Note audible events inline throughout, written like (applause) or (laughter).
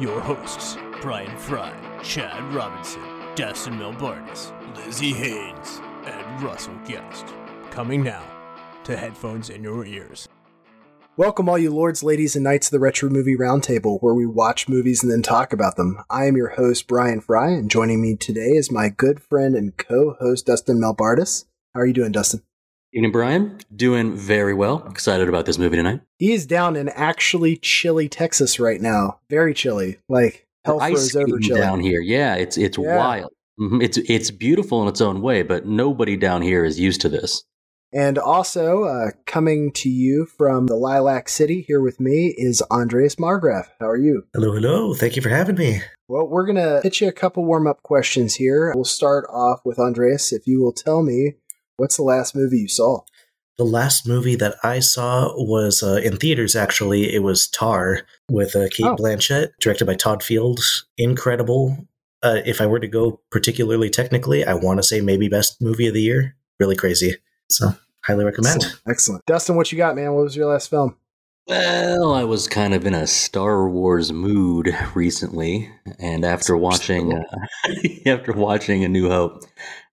your hosts, Brian Fry, Chad Robinson, Dustin Melbardis, Lizzie Haynes, and Russell Guest. Coming now to headphones in your ears. Welcome, all you lords, ladies, and knights of the Retro Movie Roundtable, where we watch movies and then talk about them. I am your host, Brian Fry, and joining me today is my good friend and co host, Dustin Melbardis. How are you doing, Dustin? Evening, Brian. Doing very well. Excited about this movie tonight. He is down in actually chilly Texas right now. Very chilly. Like, hell Ice froze over chilly. down here. Yeah, it's it's Yeah. wild. Mhm. It's it's beautiful in its own way, but nobody down here is used to this. And also, uh, coming to you from the Lilac City here with me is Andreas Margraf. How are you? Hello, hello. Thank you for having me. Well, we're going to hit you a couple warm up questions here. We'll start off with Andreas. If you will tell me, what's the last movie you saw? The last movie that I saw was uh, in theaters, actually. It was Tar with uh, Kate Oh. Blanchett, directed by Todd Field. Incredible. Uh, if I were to go particularly technically, I want to say maybe best movie of the year. Really crazy. So, highly recommend. Excellent. Excellent. Dustin, what you got, man? What was your last film? Well, I was kind of in a Star Wars mood recently, and after watching uh, (laughs) after watching A New Hope,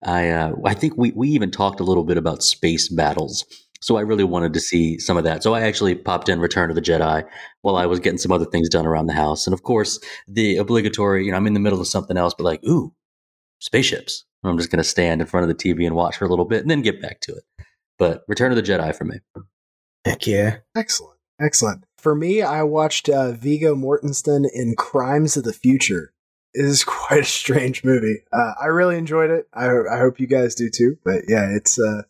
I uh, I think we we even talked a little bit about space battles. So I really wanted to see some of that. So I actually popped in Return of the Jedi while I was getting some other things done around the house, and of course the obligatory. You know, I'm in the middle of something else, but like, ooh, spaceships. I'm just going to stand in front of the TV and watch for a little bit, and then get back to it. But Return of the Jedi for me. Heck yeah. Excellent. Excellent. For me, I watched uh, Viggo Mortensen in Crimes of the Future. Is (laughs) quite a strange movie. Uh, I really enjoyed it. I, I hope you guys do too. But yeah, it's uh,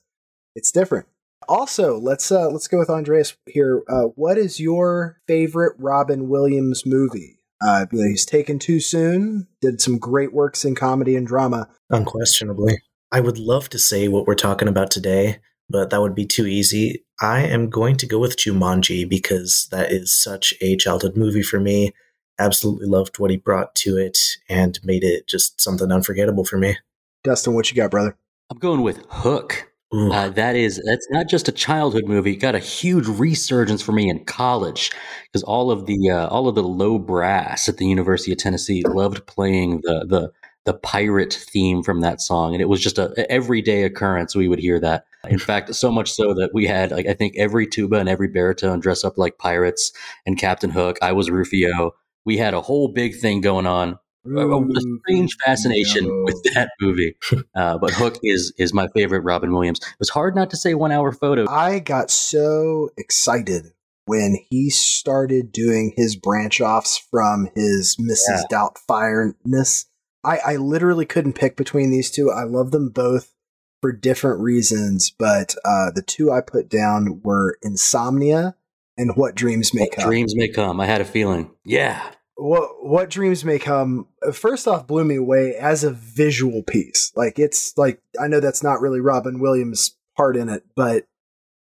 it's different. Also, let's uh, let's go with Andreas here. Uh, what is your favorite Robin Williams movie? Uh, he's taken too soon. Did some great works in comedy and drama. Unquestionably. I would love to say what we're talking about today, but that would be too easy. I am going to go with Jumanji because that is such a childhood movie for me. Absolutely loved what he brought to it and made it just something unforgettable for me. Dustin, what you got, brother? I'm going with Hook. Uh, that is that's not just a childhood movie. It got a huge resurgence for me in college because all of the uh, all of the low brass at the University of Tennessee loved playing the the the pirate theme from that song, and it was just a, a everyday occurrence. We would hear that. In (laughs) fact, so much so that we had like I think every tuba and every baritone dress up like pirates and Captain Hook. I was Rufio. We had a whole big thing going on a, a strange fascination no. with (laughs) that movie. Uh, but Hook is is my favorite Robin Williams. It was hard not to say one hour photo. I got so excited when he started doing his branch offs from his Mrs. Doubtfireness. I, I literally couldn't pick between these two. I love them both for different reasons, but uh, the two I put down were Insomnia and What Dreams May Come. Dreams may come. I had a feeling. Yeah, what what dreams may come uh, first off blew me away as a visual piece like it's like i know that's not really robin williams part in it but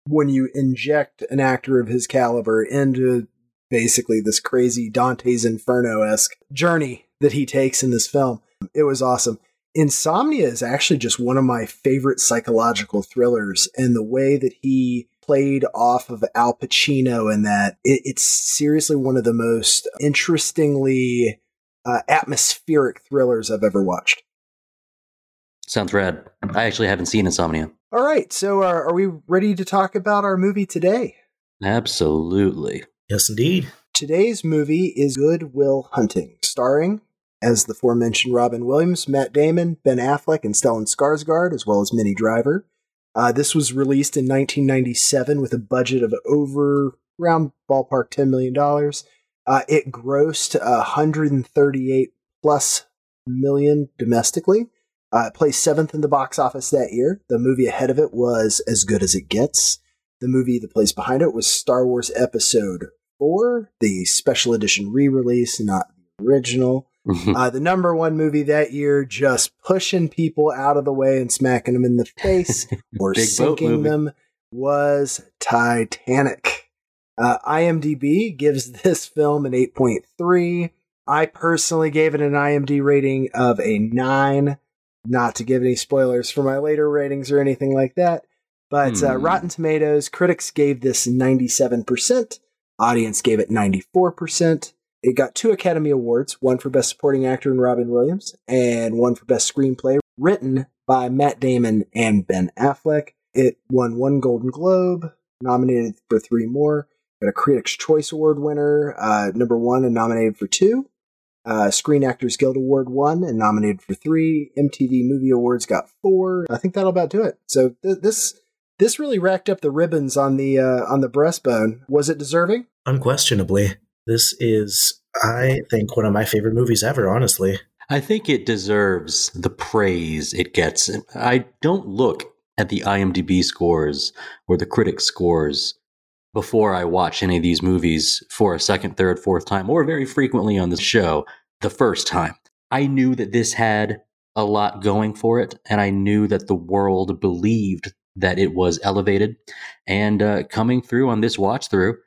when you inject an actor of his caliber into basically this crazy dante's inferno-esque journey that he takes in this film it was awesome insomnia is actually just one of my favorite psychological thrillers and the way that he played off of Al Pacino in that. It, it's seriously one of the most interestingly uh, atmospheric thrillers I've ever watched. sounds rad. I actually haven't seen Insomnia. All right, so uh, are we ready to talk about our movie today? Absolutely. yes, indeed. Today's movie is Good Will Hunting, starring as the aforementioned Robin Williams, Matt Damon, Ben Affleck, and Stellan Skarsgård, as well as Minnie Driver. Uh, this was released in 1997 with a budget of over around ballpark $10 million. Uh, it grossed 138 plus million domestically. Uh, it placed seventh in the box office that year. The movie ahead of it was As Good as It Gets. The movie that plays behind it was Star Wars Episode 4, the special edition re release, not the original. (laughs) uh, the number one movie that year, just pushing people out of the way and smacking them in the face (laughs) or sinking them, was Titanic. Uh, IMDb gives this film an 8.3. I personally gave it an IMD rating of a 9. Not to give any spoilers for my later ratings or anything like that. But uh, Hmm. Rotten Tomatoes, critics gave this 97%, audience gave it 94%. It got two Academy Awards, one for Best Supporting Actor in Robin Williams, and one for Best Screenplay, written by Matt Damon and Ben Affleck. It won one Golden Globe, nominated for three more. Got a Critics' Choice Award winner, uh, number one, and nominated for two. Uh, Screen Actors Guild Award one and nominated for three. MTV Movie Awards got four. I think that'll about do it. So th- this this really racked up the ribbons on the uh, on the breastbone. Was it deserving? Unquestionably, this is, I think, one of my favorite movies ever. Honestly, I think it deserves the praise it gets. I don't look at the IMDb scores or the critic scores before I watch any of these movies for a second, third, fourth time, or very frequently on the show the first time. I knew that this had a lot going for it, and I knew that the world believed that it was elevated. And uh, coming through on this watch through,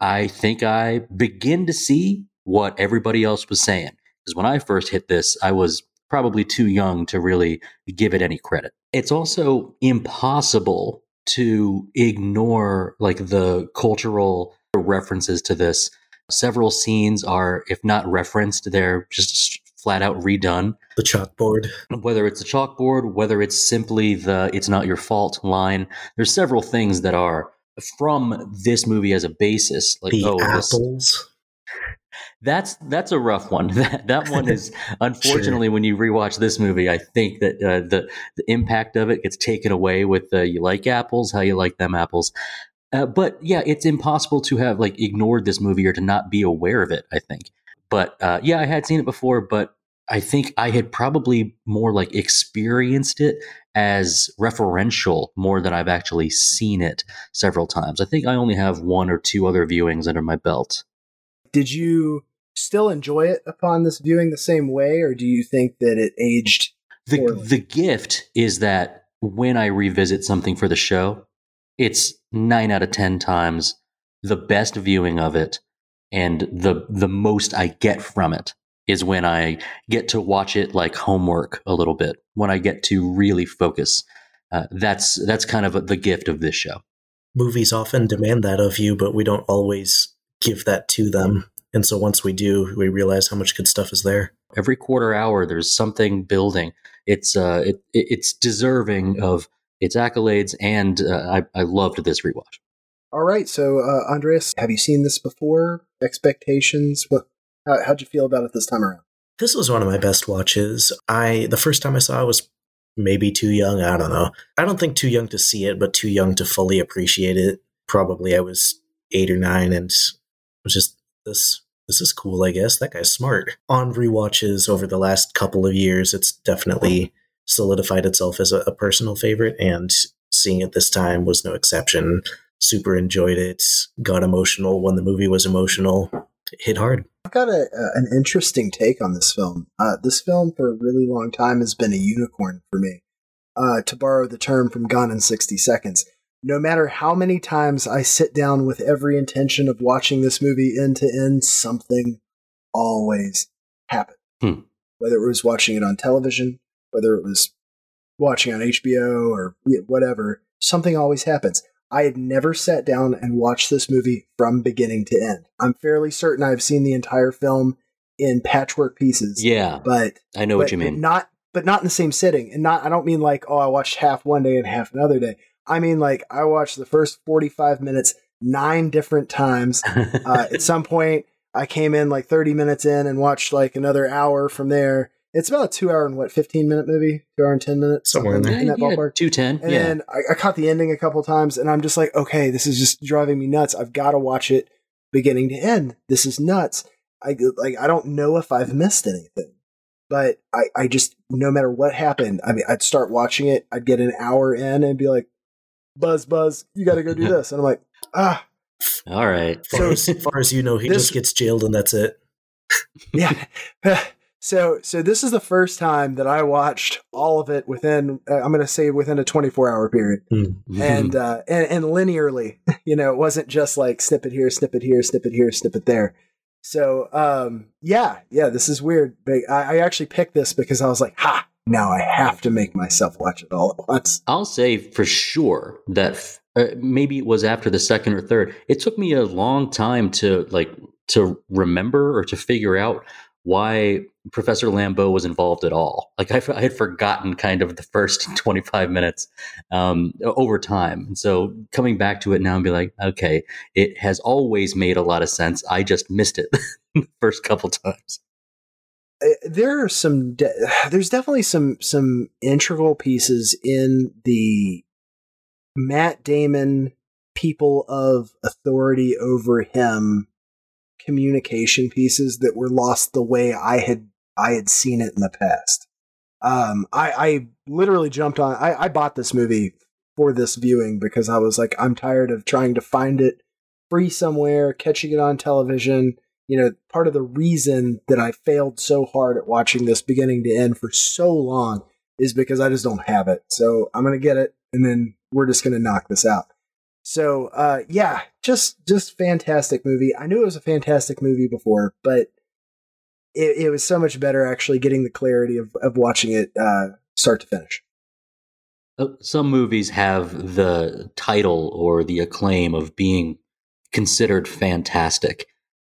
I think I begin to see what everybody else was saying. Because when I first hit this, I was probably too young to really give it any credit. It's also impossible to ignore like the cultural references to this. Several scenes are, if not referenced, they're just flat out redone. the chalkboard. Whether it's a chalkboard, whether it's simply the "it's not your fault" line, there's several things that are from this movie as a basis. Like, the oh, this, apples. that's that's a rough one. (laughs) That that one is (laughs) unfortunately when you rewatch this movie, I think that uh, the the impact of it gets taken away with uh, you like apples, how you like them apples. Uh, but yeah, it's impossible to have like ignored this movie or to not be aware of it. I think. But uh, yeah, I had seen it before, but I think I had probably more like experienced it as referential more than I've actually seen it several times. I think I only have one or two other viewings under my belt. Did you still enjoy it upon this viewing the same way, or do you think that it aged? The Poorly. the gift is that when I revisit something for the show, it's nine out of ten times the best viewing of it, and the the most I get from it is when I get to watch it like homework a little bit. When I get to really focus, uh, that's that's kind of the gift of this show. Movies often demand that of you, but we don't always give that to them. And so once we do, we realize how much good stuff is there. Every quarter hour, there's something building. It's uh, it, it it's deserving of its accolades, and uh, I I loved this rewatch. All right, so uh, Andreas, have you seen this before? Expectations? What? How, how'd you feel about it this time around? This was one of my best watches. I the first time I saw it was maybe too young. I don't know. I don't think too young to see it, but too young to fully appreciate it. Probably I was eight or nine and was just this. This is cool, I guess. That guy's smart. On rewatches over the last couple of years, it's definitely solidified itself as a, a personal favorite, and seeing it this time was no exception. Super enjoyed it. Got emotional when the movie was emotional. It hit hard. I've got a, an interesting take on this film. Uh, this film, for a really long time, has been a unicorn for me. Uh, to borrow the term from Gone in 60 Seconds, no matter how many times I sit down with every intention of watching this movie end to end, something always happened. Hmm. Whether it was watching it on television, whether it was watching on HBO or whatever, something always happens. I had never sat down and watched this movie from beginning to end. I'm fairly certain I've seen the entire film in patchwork pieces. Yeah, but I know but, what you mean. Not, but not in the same sitting, and not. I don't mean like, oh, I watched half one day and half another day. I mean like I watched the first 45 minutes nine different times. (laughs) Uh, at some point, I came in like 30 minutes in and watched like another hour from there. It's about a two hour and what, 15 minute movie? Two hour and 10 minutes? Somewhere in there. In that ballpark. two ten. And Yeah, then I, I caught the ending a couple times, and I'm just like, okay, this is just driving me nuts. I've got to watch it beginning to end. This is nuts. I like I don't know if I've missed anything, but I I just no matter what happened, I mean, I'd start watching it. I'd get an hour in and be like, Buzz, Buzz, you got to go do this, and I'm like, ah, all right. So as, far as you know, he This- just gets jailed and that's it. yeah. (laughs) (laughs) So, so this is the first time that I watched all of it within. Uh, I'm going to say within a 24 hour period, Mm. and, (laughs) uh, and and linearly. (laughs) You know, it wasn't just like snippet here, snippet here, snippet here, snippet there. So, um, yeah, yeah, this is weird. But I, I actually picked this because I was like, ha, now I have to make myself watch it all at once. I'll say for sure that uh, maybe it was after the second or third. It took me a long time to like to remember or to figure out why Professor Lambeau was involved at all. Like I, had forgotten kind of the first (laughs) 25 minutes um, over time. And so coming back to it now and be like, okay, it has always made a lot of sense. I just missed it (laughs) the first couple times. Uh, there are some de- (sighs) there's definitely some some integral pieces in the Matt Damon people of authority over him communication pieces that were lost the way I had I had seen it in the past. Um, I, I literally jumped on. I, I bought this movie for this viewing because I was like, I'm tired of trying to find it free somewhere, catching it on television. You know, part of the reason that I failed so hard at watching this beginning to end for so long is because I just don't have it. So I'm gonna get it, and then we're just gonna knock this out. So uh, yeah, just just fantastic movie. I knew it was a fantastic movie before, but it, it was so much better actually getting the clarity of, of watching it uh, start to finish. Uh, Some movies have the title or the acclaim of being considered fantastic.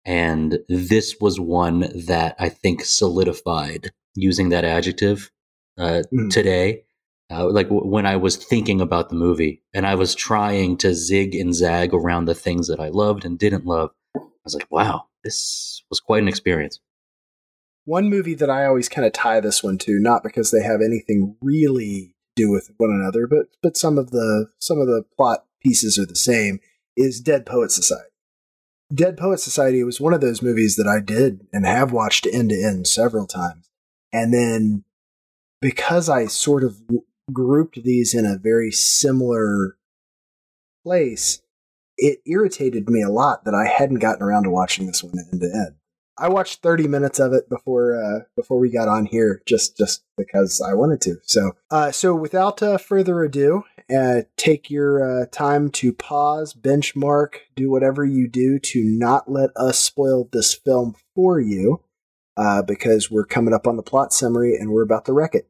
And this was one that I think solidified using that adjective uh, Mhm. today. Uh, like w- when I was thinking about the movie and I was trying to zig and zag around the things that I loved and didn't love, I was like, wow, this was quite an experience. One movie that I always kind of tie this one to, not because they have anything really to do with one another, but but some of the some of the plot pieces are the same, is Dead Poet Society. Dead Poet Society was one of those movies that I did and have watched end to end several times. And then because I sort of grouped these in a very similar place, it irritated me a lot that I hadn't gotten around to watching this one end to end. I watched 30 minutes of it before uh, before we got on here, just just because I wanted to. So uh, so without uh, further ado, uh, take your uh, time to pause, benchmark, do whatever you do to not let us spoil this film for you, uh, because we're coming up on the plot summary and we're about to wreck it.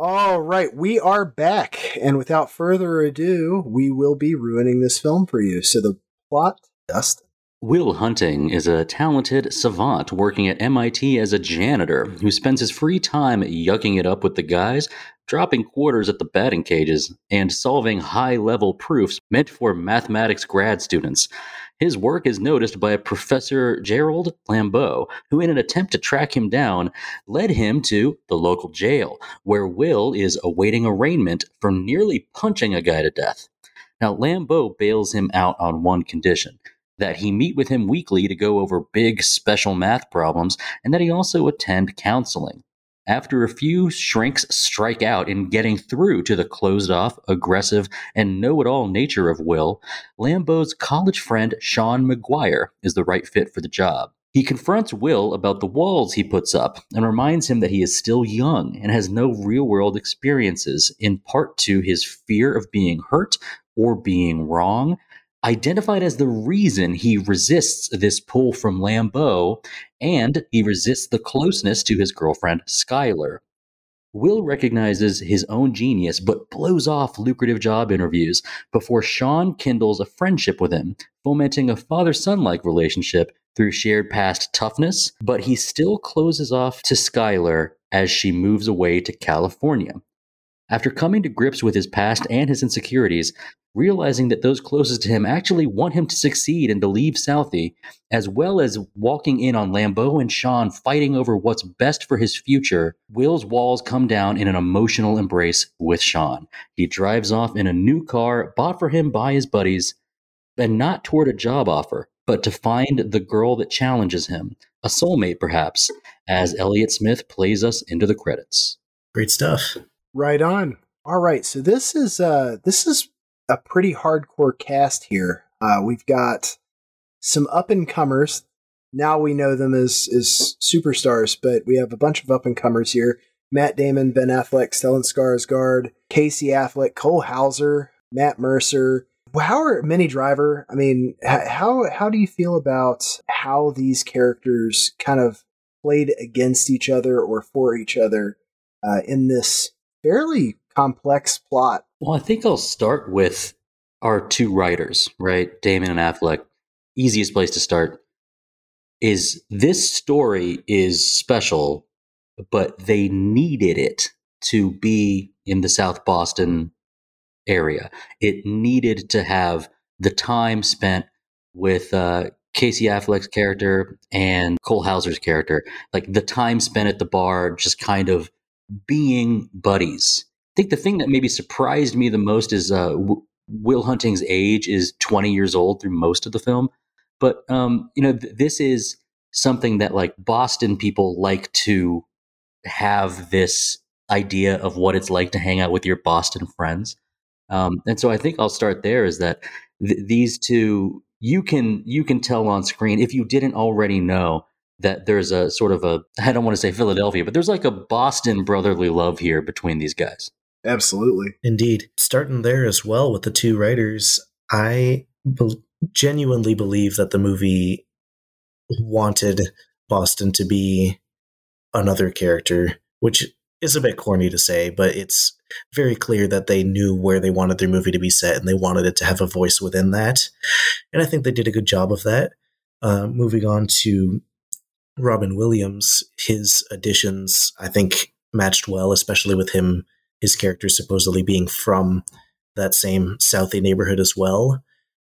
All right, we are back, and without further ado, we will be ruining this film for you. So the plot, Dustin. Will Hunting is a talented savant working at MIT as a janitor who spends his free time yucking it up with the guys, dropping quarters at the batting cages, and solving high level proofs meant for mathematics grad students. His work is noticed by a Professor Gerald Lambeau, who, in an attempt to track him down, led him to the local jail, where Will is awaiting arraignment for nearly punching a guy to death. Now, Lambeau bails him out on one condition that he meet with him weekly to go over big special math problems, and that he also attend counseling. After a few shrinks strike out in getting through to the closed off, aggressive, and know it all nature of Will, Lambeau's college friend Sean McGuire is the right fit for the job. He confronts Will about the walls he puts up and reminds him that he is still young and has no real world experiences, in part to his fear of being hurt or being wrong, identified as the reason he resists this pull from Lambeau, and he resists the closeness to his girlfriend, Skylar. Will recognizes his own genius but blows off lucrative job interviews before Sean kindles a friendship with him, fomenting a father son like relationship through shared past toughness, but he still closes off to Skylar as she moves away to California. After coming to grips with his past and his insecurities, realizing that those closest to him actually want him to succeed and to leave Southie, as well as walking in on Lambeau and Sean fighting over what's best for his future, Will's walls come down in an emotional embrace with Sean. He drives off in a new car bought for him by his buddies, and not toward a job offer, but to find the girl that challenges him, a soulmate perhaps, as Elliott Smith plays us into the credits. Great stuff. Right on. All right, so this is uh this is a pretty hardcore cast here. Uh, we've got some up and comers. Now we know them as as superstars, but we have a bunch of up and comers here. Matt Damon, Ben Affleck, Stellan Skarsgård, Casey Affleck, Cole Hauser, Matt Mercer, Howard Minnie Driver. I mean, how how do you feel about how these characters kind of played against each other or for each other uh, in this fairly complex plot. Well, I think I'll start with our two writers, right? Damon and Affleck. Easiest place to start is this story is special, but they needed it to be in the South Boston area. It needed to have the time spent with uh, Casey Affleck's character and Cole Hauser's character, like the time spent at the bar, just kind of being buddies. I think the thing that maybe surprised me the most is uh, Will Hunting's age is 20 years old through most of the film. But, um, you know, th- this is something that like Boston people like to have this idea of what it's like to hang out with your Boston friends. Um, and so I think I'll start there is that th- these two, you can, you can tell on screen if you didn't already know that there's a sort of a I don't want to say Philadelphia, but there's like a Boston brotherly love here between these guys. Absolutely. Indeed. Starting there as well with the two writers, I be- genuinely believe that the movie wanted Boston to be another character, which is a bit corny to say, but it's very clear that they knew where they wanted their movie to be set and they wanted it to have a voice within that. And I think they did a good job of that. Uh, moving on to Robin Williams, his additions, I think, matched well, especially with him, his character supposedly being from that same Southie neighborhood as well.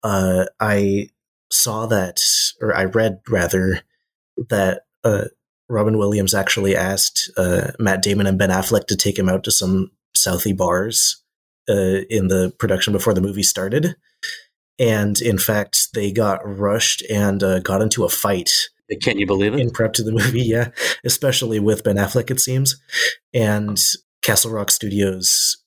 Uh, I saw that, or I read rather, that uh, Robin Williams actually asked uh, Matt Damon and Ben Affleck to take him out to some Southie bars uh, in the production before the movie started. And in fact, they got rushed and uh, got into a fight can you believe it? In prep to the movie, (laughs) yeah, especially with Ben Affleck, it seems. And Castle Rock Studios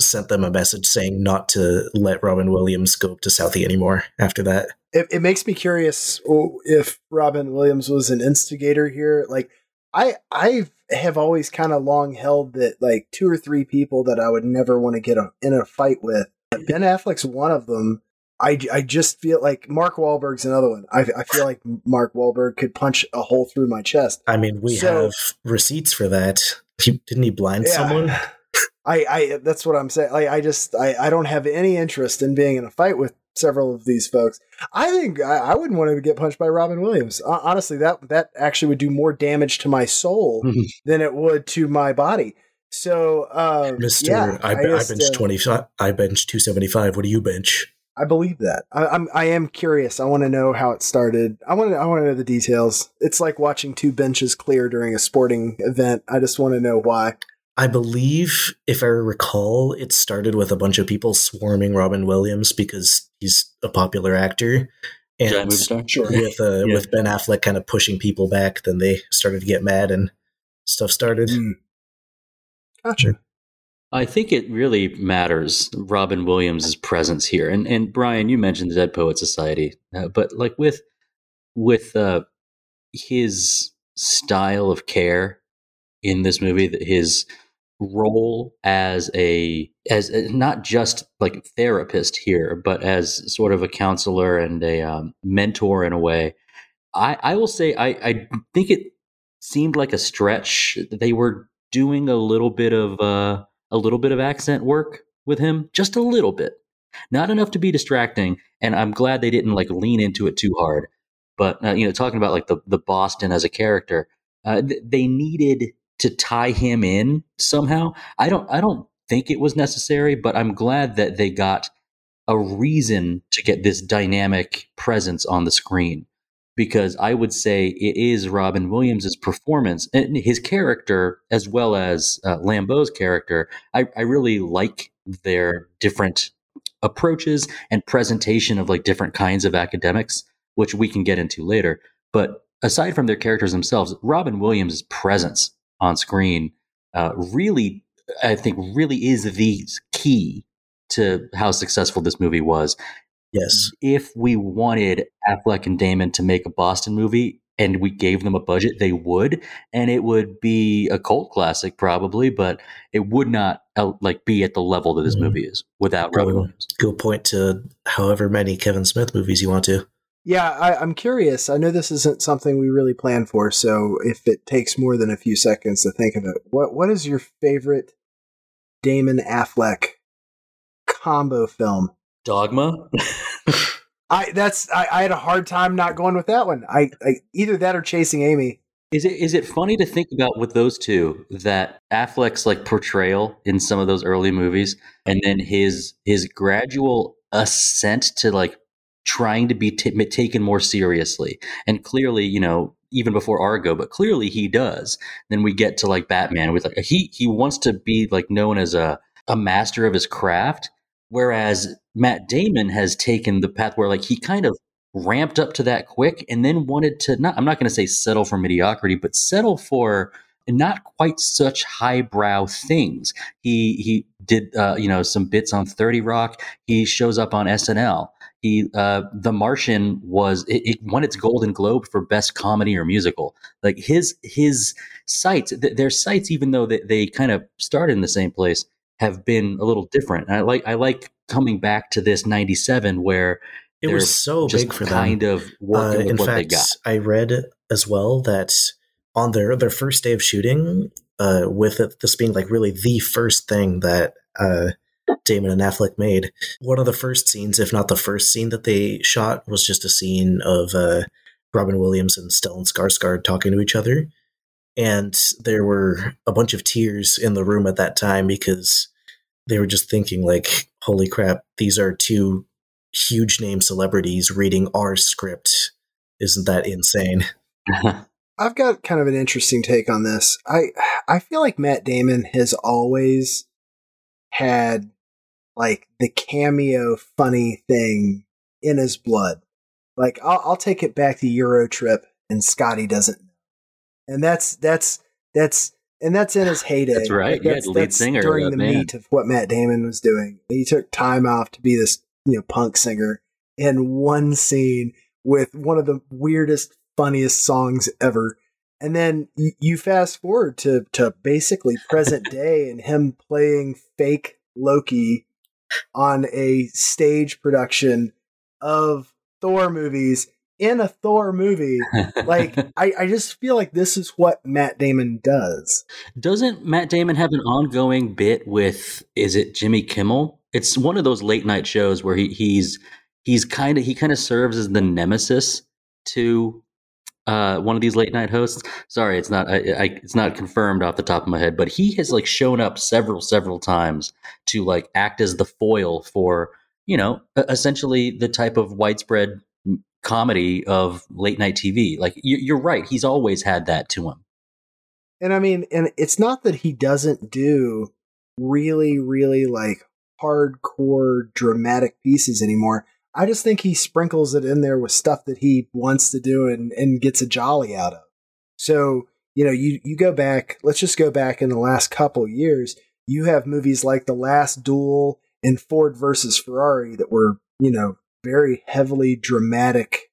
sent them a message saying not to let Robin Williams go up to Southie anymore after that. It, it makes me curious oh, if Robin Williams was an instigator here. Like, I I have always kind of long held that like two or three people that I would never want to get a, in a fight with. Ben Affleck's one of them. I, I just feel like Mark Wahlberg's another one. I, I feel like Mark Wahlberg could punch a hole through my chest. I mean, we so, have receipts for that. Didn't he blind yeah, someone? I, I that's what I'm saying. Like, I just I, I don't have any interest in being in a fight with several of these folks. I think I, I wouldn't want to get punched by Robin Williams. honestly, that that actually would do more damage to my soul (laughs) than it would to my body. So, um, Mister, yeah, I, I, I bench uh, twenty. I bench two seventy five. What do you bench? I believe that. I, I'm I am curious. I want to know how it started. I want to I want to know the details. It's like watching two benches clear during a sporting event. I just want to know why. I believe, if I recall, it started with a bunch of people swarming Robin Williams because he's a popular actor, and sure. with uh, yeah. with Ben Affleck kind of pushing people back, then they started to get mad and stuff started. Mm. Gotcha. I think it really matters Robin Williams' presence here, and and Brian, you mentioned the Dead Poet Society, uh, but like with with uh, his style of care in this movie, his role as a as a, not just like therapist here, but as sort of a counselor and a um, mentor in a way. I I will say I I think it seemed like a stretch. They were doing a little bit of uh, a little bit of accent work with him, just a little bit, not enough to be distracting. And I'm glad they didn't like lean into it too hard. But uh, you know, talking about like the the Boston as a character, uh, th- they needed to tie him in somehow. I don't I don't think it was necessary, but I'm glad that they got a reason to get this dynamic presence on the screen because I would say it is Robin Williams' performance and his character, as well as uh, Lambeau's character. I, I really like their different approaches and presentation of like different kinds of academics, which we can get into later. But aside from their characters themselves, Robin Williams' presence on screen uh, really, I think, really is the key to how successful this movie was. Yes. If we wanted Affleck and Damon to make a Boston movie and we gave them a budget, they would, and it would be a cult classic probably, but it would not uh, like be at the level that this Mhm. movie is without Robin Go, Williams. go point to however many Kevin Smith movies you want to. Yeah, I, I'm curious. I know this isn't something we really plan for, so if it takes more than a few seconds to think of it, what what is your favorite Damon Affleck combo film? Dogma. (laughs) I that's I, I had a hard time not going with that one. I, I either that or Chasing Amy. Is it is it funny to think about with those two that Affleck's like portrayal in some of those early movies, and then his his gradual ascent to like trying to be t- taken more seriously, and clearly, you know, even before Argo, but clearly he does. Then we get to like Batman with like he he wants to be like known as a a master of his craft, whereas Matt Damon has taken the path where like he kind of ramped up to that quick and then wanted to not I'm not going to say settle for mediocrity, but settle for not quite such highbrow things. He he did uh, you know some bits on 30 Rock. He shows up on SNL. He uh, The Martian was it, it won its Golden Globe for best comedy or musical. Like his his sights, th- their sights, even though they, they kind of started in the same place, have been a little different. And I like I like coming back to this 97 where It was so big for them. kind of Uh, working in what they fact, got. I read as well that on their their first day of shooting, uh, with it, this being like really the first thing that uh, Damon and Affleck made, one of the first scenes, if not the first scene that they shot, was just a scene of uh, Robin Williams and Stellan Skarsgård talking to each other, and there were a bunch of tears in the room at that time because they were just thinking like, "Holy crap, these are two huge name celebrities reading our script. Isn't that insane? (laughs) I've got kind of an interesting take on this. I I feel like Matt Damon has always had like the cameo funny thing in his blood. Like I'll, I'll take it back to Euro Trip and Scotty doesn't and that's that's that's and that's in his heyday. That's right. Like, Yeah, that's, the lead that's singer during the band. meat of what Matt Damon was doing. He took time off to be this you know punk singer in one scene with one of the weirdest, funniest songs ever. And then you fast forward to to basically present (laughs) day and him playing fake Loki on a stage production of Thor movies in a Thor movie. Like (laughs) I, I just feel like this is what Matt Damon does. Doesn't Matt Damon have an ongoing bit with is it Jimmy Kimmel? It's one of those late night shows where he, he's he's kind of he kind of serves as the nemesis to uh, one of these late night hosts. Sorry, it's not I, I, it's not confirmed off the top of my head, but he has like shown up several several times to like act as the foil for you know essentially the type of widespread comedy of late night TV. Like you, you're right, he's always had that to him. And I mean, and it's not that he doesn't do really, really like hardcore dramatic pieces anymore. I just think he sprinkles it in there with stuff that he wants to do and, and gets a jolly out of. So, you know, you, you go back, let's just go back in the last couple years, you have movies like The Last Duel and Ford versus Ferrari that were, you know, very heavily dramatic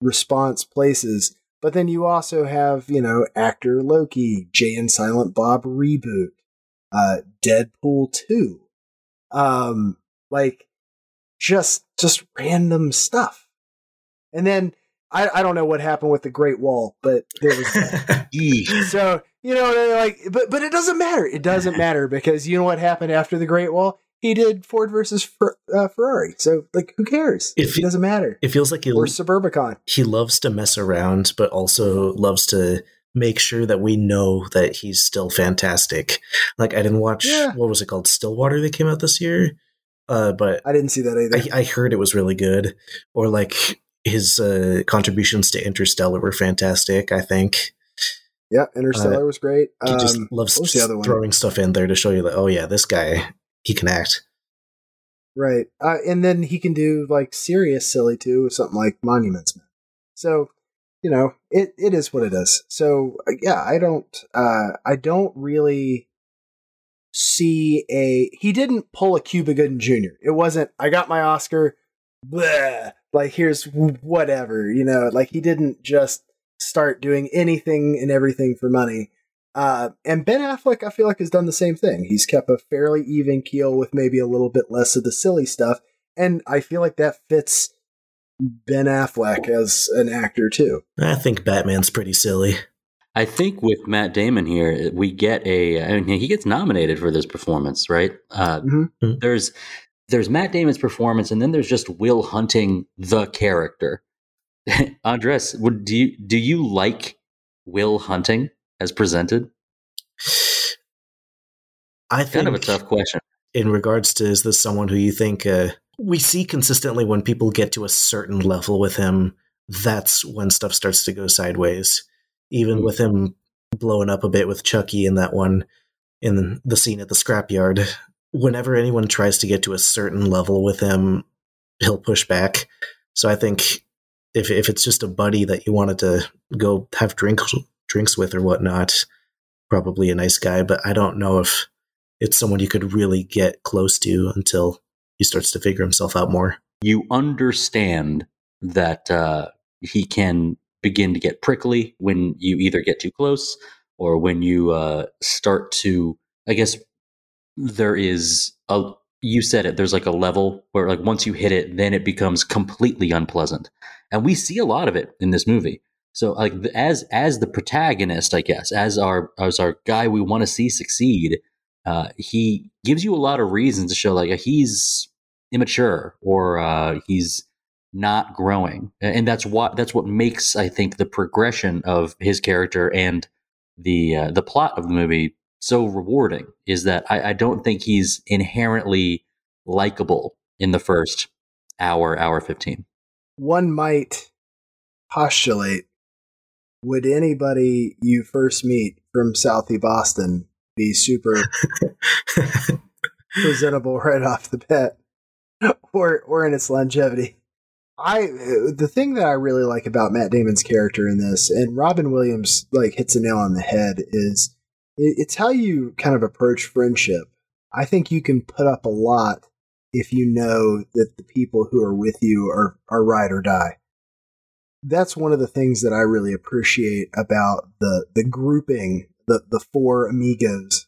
response places. But then you also have, you know, actor Loki, Jay and Silent Bob reboot, uh, Deadpool 2. Um, like just just random stuff. And then I, I don't know what happened with the Great Wall, but there was that. (laughs) So you know, like, but but it doesn't matter. It doesn't (laughs) matter because you know what happened after the Great Wall? He did Ford versus Fer- uh, Ferrari. So like, who cares? If it doesn't matter. It feels like he Or Suburbicon. he loves to mess around, but also loves to make sure that we know that he's still fantastic. Like I didn't watch Yeah. what was it called, Stillwater that came out this year, uh, but I didn't see that either. I, I heard it was really good. Or like his uh, contributions to Interstellar were fantastic. I think yeah, Interstellar was great. he just Um, loves what was the other one? throwing stuff in there to show you that oh yeah, this guy he can act. Right. Uh, and then he can do like serious silly too, something like Monuments Man. So, you know, it, it is what it is. So uh, yeah, I don't uh I don't really see a he didn't pull a Cuba Gooding Jr. It wasn't I got my Oscar, bleh, like here's whatever, you know, like he didn't just start doing anything and everything for money. Uh, and Ben Affleck, I feel like, has done the same thing. He's kept a fairly even keel with maybe a little bit less of the silly stuff. And I feel like that fits Ben Affleck as an actor, too. I think Batman's pretty silly. I think with Matt Damon here, we get a. I mean, he gets nominated for this performance, right? Uh, Mhm. Mhm. There's there's Matt Damon's performance, and then there's just Will Hunting the character. (laughs) Andres, would do you do you like Will Hunting as presented? I think Kind of a tough question. in regards to is this someone who you think uh, we see consistently when people get to a certain level with him that's when stuff starts to go sideways even Hmm. with him blowing up a bit with chucky in that one in the scene at the scrapyard whenever anyone tries to get to a certain level with him he'll push back so i think if, if it's just a buddy that you wanted to go have drinks drinks with or whatnot probably a nice guy but i don't know if it's someone you could really get close to until he starts to figure himself out more. You understand that uh, he can begin to get prickly when you either get too close or when you uh, start to. I guess there is a. You said it. There's like a level where, like, once you hit it, then it becomes completely unpleasant, and we see a lot of it in this movie. So, like, as as the protagonist, I guess, as our as our guy we want to see succeed, uh, he gives you a lot of reasons to show like he's immature or uh, he's not growing, and that's what that's what makes I think the progression of his character and the uh, the plot of the movie so rewarding. Is that I, I don't think he's inherently likable in the first hour, hour fifteen. One might postulate would anybody you first meet from Southie Boston be super (laughs) presentable right off the bat or or in its longevity? I the thing that i really like about matt damon's character in this and robin williams like hits a nail on the head is it, it's how you kind of approach friendship. I think you can put up a lot if you know that the people who are with you are are ride or die that's one of the things that i really appreciate about the the grouping the the four amigos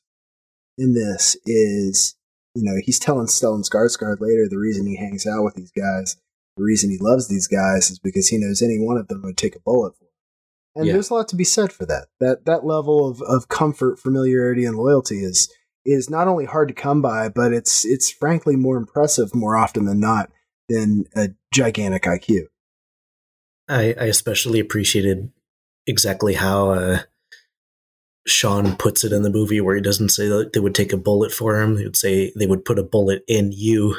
in this is you know he's telling Stellan Skarsgård later the reason he hangs out with these guys, the reason he loves these guys is because he knows any one of them would take a bullet for him. And Yeah. there's a lot to be said for that. That that level of, of comfort, familiarity, and loyalty is is not only hard to come by, but it's it's frankly more impressive more often than not than a gigantic IQ. I, I especially appreciated exactly how uh, Sean puts it in the movie, where he doesn't say that they would take a bullet for him. He would say they would put a bullet in you.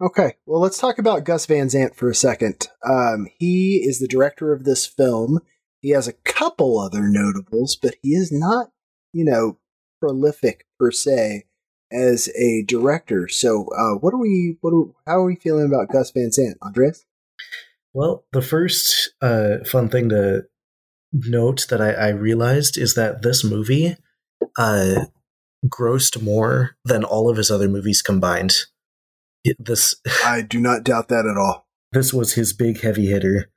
Okay, well, let's talk about Gus Van Sant for a second. Um, he is the director of this film. He has a couple other notables, but he is not, you know, prolific per se as a director. So, uh, what are we? What? Are, how are we feeling about Gus Van Sant, Andres? Well, the first uh, fun thing to note that I, I realized is that this movie uh, grossed more than all of his other movies combined. It- this (laughs) I do not doubt that at all. this was his big heavy hitter.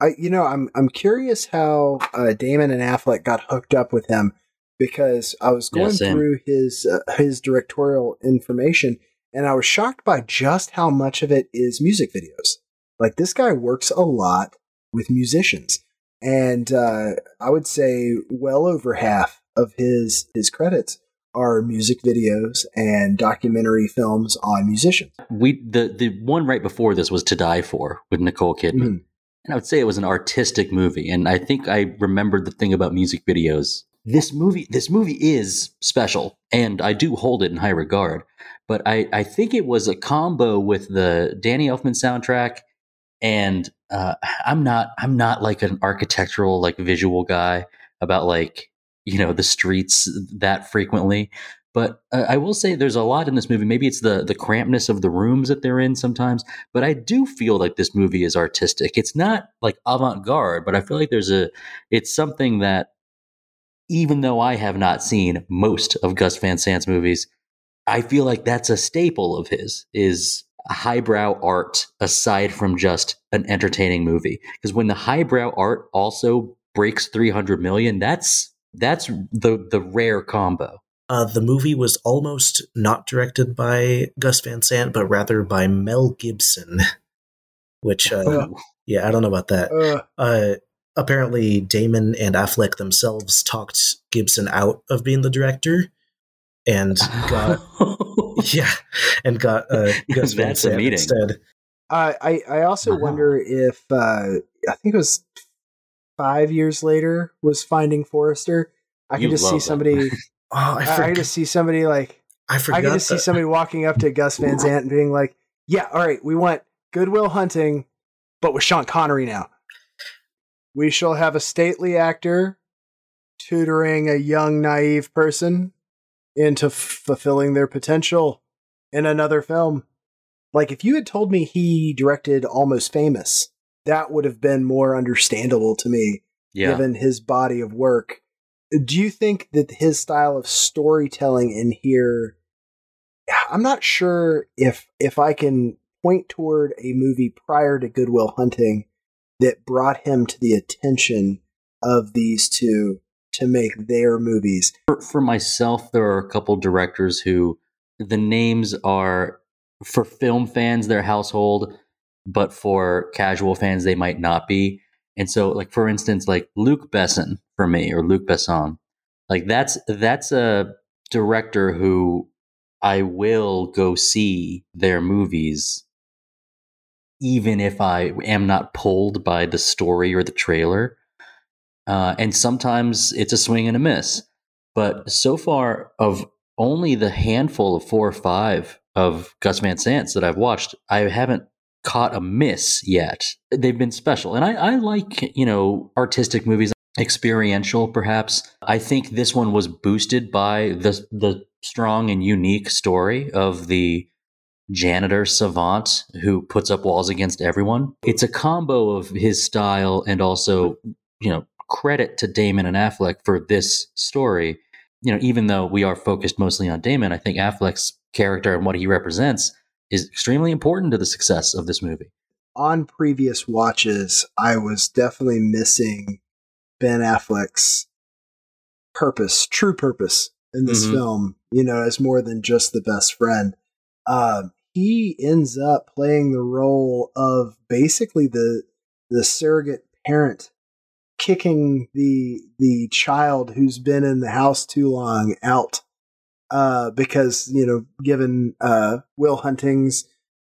I, you know, I'm I'm curious how uh, Damon and Affleck got hooked up with him because I was going same. through his uh, his directorial information and I was shocked by just how much of it is music videos. Like this guy works a lot with musicians, and uh, I would say well over half of his his credits are music videos and documentary films on musicians. We the the one right before this was To Die For with Nicole Kidman. Mhm. And I would say it was an artistic movie. And I think I remembered the thing about music videos. This movie this movie is special and I do hold it in high regard. But I, I think it was a combo with the Danny Elfman soundtrack and uh, I'm not I'm not like an architectural like visual guy about like you know the streets that frequently but uh, I will say there's a lot in this movie. Maybe it's the the crampness of the rooms that they're in sometimes, but I do feel like this movie is artistic. It's not like avant garde, but I feel like there's a it's something that even though I have not seen most of Gus Van Sant's movies, I feel like that's a staple of his is highbrow art aside from just an entertaining movie. Because when the highbrow art also breaks 300 million, that's that's the the rare combo. Uh, the movie was almost not directed by Gus Van Sant, but rather by Mel Gibson. (laughs) Which, uh, Uh. yeah, I don't know about that. Uh, Uh, apparently, Damon and Affleck themselves talked Gibson out of being the director, and (laughs) got (laughs) (laughs) (laughs) yeah, and got uh, (laughs) Gus Van Sant meeting. instead. I I I also Wow. wonder if uh, I think it was five years later was Finding Forrester. I You could just see that. somebody. Oh, I, I, I could just see somebody like I forgot. I could just see somebody walking up to Gus Van Sant and being like, "Yeah, all right, we want Good Will Hunting, but with Sean Connery now. We shall have a stately actor tutoring a young, naive person into fulfilling their potential in another film. Like if you had told me he directed Almost Famous, that would have been more understandable to me yeah. given his body of work. Do you think that his style of storytelling in here I'm not sure if if I can point toward a movie prior to Good Will Hunting that brought him to the attention of these two to make their movies. for, for myself, there are a couple directors who the names are for film fans, their household, but for casual fans, they might not be. And so, like for instance, like Luc Besson for me, or Luc Besson, like that's that's a director who I will go see their movies, even if I am not pulled by the story or the trailer. Uh, and sometimes it's a swing and a miss. But so far, of only the handful of four or five of Gus Van Sant's that I've watched, I haven't caught a miss yet. They've been special. And I, I like, you know, artistic movies, experiential perhaps. I think this one was boosted by the the strong and unique story of the janitor savant who puts up walls against everyone. It's a combo of his style and also, you know, credit to Damon and Affleck for this story. You know, even though we are focused mostly on Damon, I think Affleck's character and what he represents is extremely important to the success of this movie. On previous watches, I was definitely missing Ben Affleck's purpose, true purpose in this Mhm. film, you know, as more than just the best friend. Um, he ends up playing the role of basically the the surrogate parent kicking the the child who's been in the house too long out uh because you know given uh will hunting's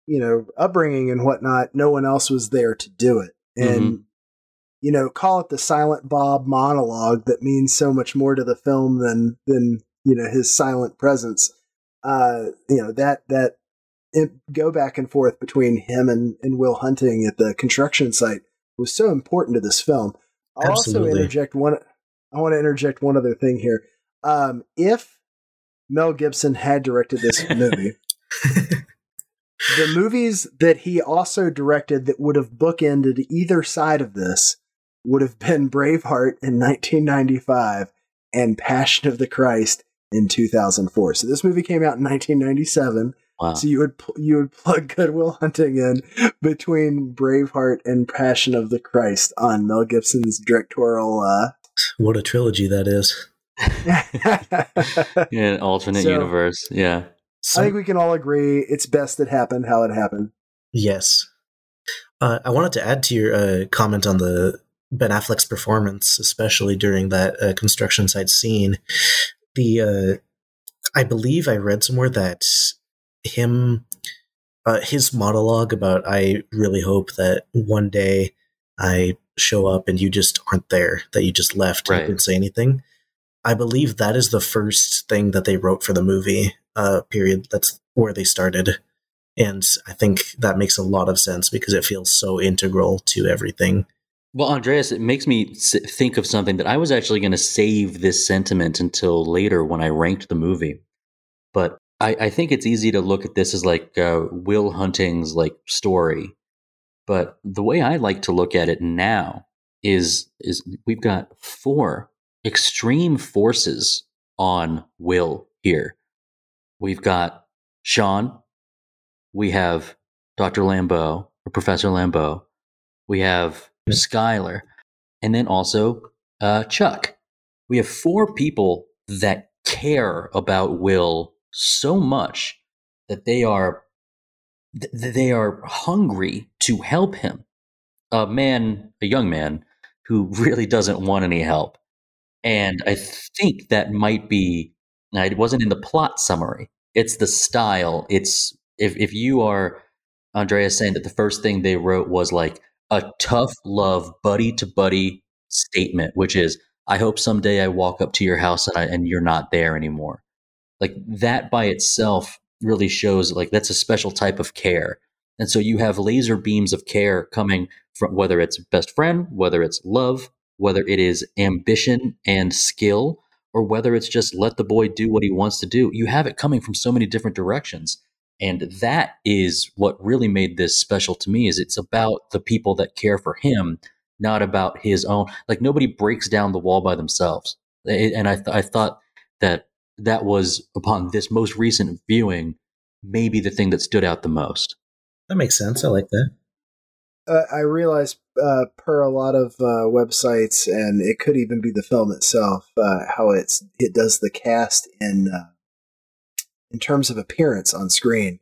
you know upbringing and whatnot no one else was there to do it. And you know call it the silent bob monologue that means so much more to the film than than you know his silent presence. Uh you know that that it, go back and forth between him and, and will hunting at the construction site was so important to this film i'll also interject one i want to interject one other thing here um if mel gibson had directed this movie (laughs) the movies that he also directed that would have bookended either side of this would have been Braveheart in 1995 and Passion of the Christ in 2004. So this movie came out in 1997. Wow. So you would pl- you would plug (laughs) Good Will Hunting in between Braveheart and Passion of the Christ on Mel Gibson's directorial. Uh... what a trilogy that is. I (laughs) Yeah, an alternate So- universe. Yeah. I think we can all agree it's best it happened how it happened. Yes. Uh, I wanted to add to your uh, comment on the Ben Affleck's performance, especially during that uh, construction site scene. The uh, I believe I read somewhere that him uh, his monologue about I really hope that one day I show up and you just aren't there, that you just left Right. and didn't say anything. I believe that is the first thing that they wrote for the movie. Uh, period. That's where they started, and I think that makes a lot of sense because it feels so integral to everything. Well, Andreas, it makes me think of something that I was actually going to save this sentiment until later when I ranked the movie. I, I think it's easy to look at this as like uh, Will Hunting's like story. But the way I like to look at it now is is we've got four extreme forces on Will here. We've got Sean. We have Dr. Lambeau or Professor Lambeau. We have Skylar, and then also uh, Chuck. We have four people that care about Will so much that they are th- they are hungry to help him. A man, a young man, who really doesn't want any help, and I think that might be. It wasn't in the plot summary. It's the style. It's if if you are Andreas saying that the first thing they wrote was like a tough love buddy to buddy statement, which is, I hope someday I walk up to your house and, I, and you're not there anymore. Like that by itself really shows like that's a special type of care. And so you have laser beams of care coming from whether it's best friend, whether it's love, whether it is ambition and skill, or whether it's just let the boy do what he wants to do. You have it coming from so many different directions and that is what really made this special to me is it's about the people that care for him not about his own like nobody breaks down the wall by themselves and i, th- I thought that that was upon this most recent viewing maybe the thing that stood out the most That makes sense. I like that. uh, I realize uh, per a lot of uh, websites, and it could even be the film itself, uh, how it's it does the cast in uh, in terms of appearance on screen.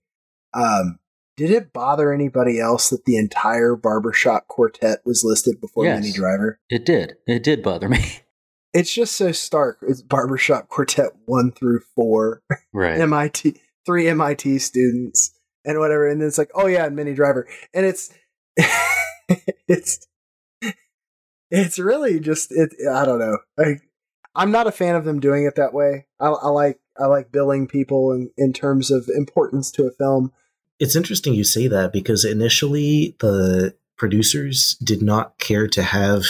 Um, did it bother anybody else that the entire barbershop quartet was listed before Yes. Minnie Driver? it did it did bother me (laughs) It's just so stark. It's barbershop quartet one through four. right MIT three MIT students and whatever, and then it's like, oh yeah, and Minnie Driver, and it's (laughs) it's it's really just it. I don't know. I I'm not a fan of them doing it that way. I, I like I like billing people in in terms of importance to a film. It's interesting you say that because initially the producers did not care to have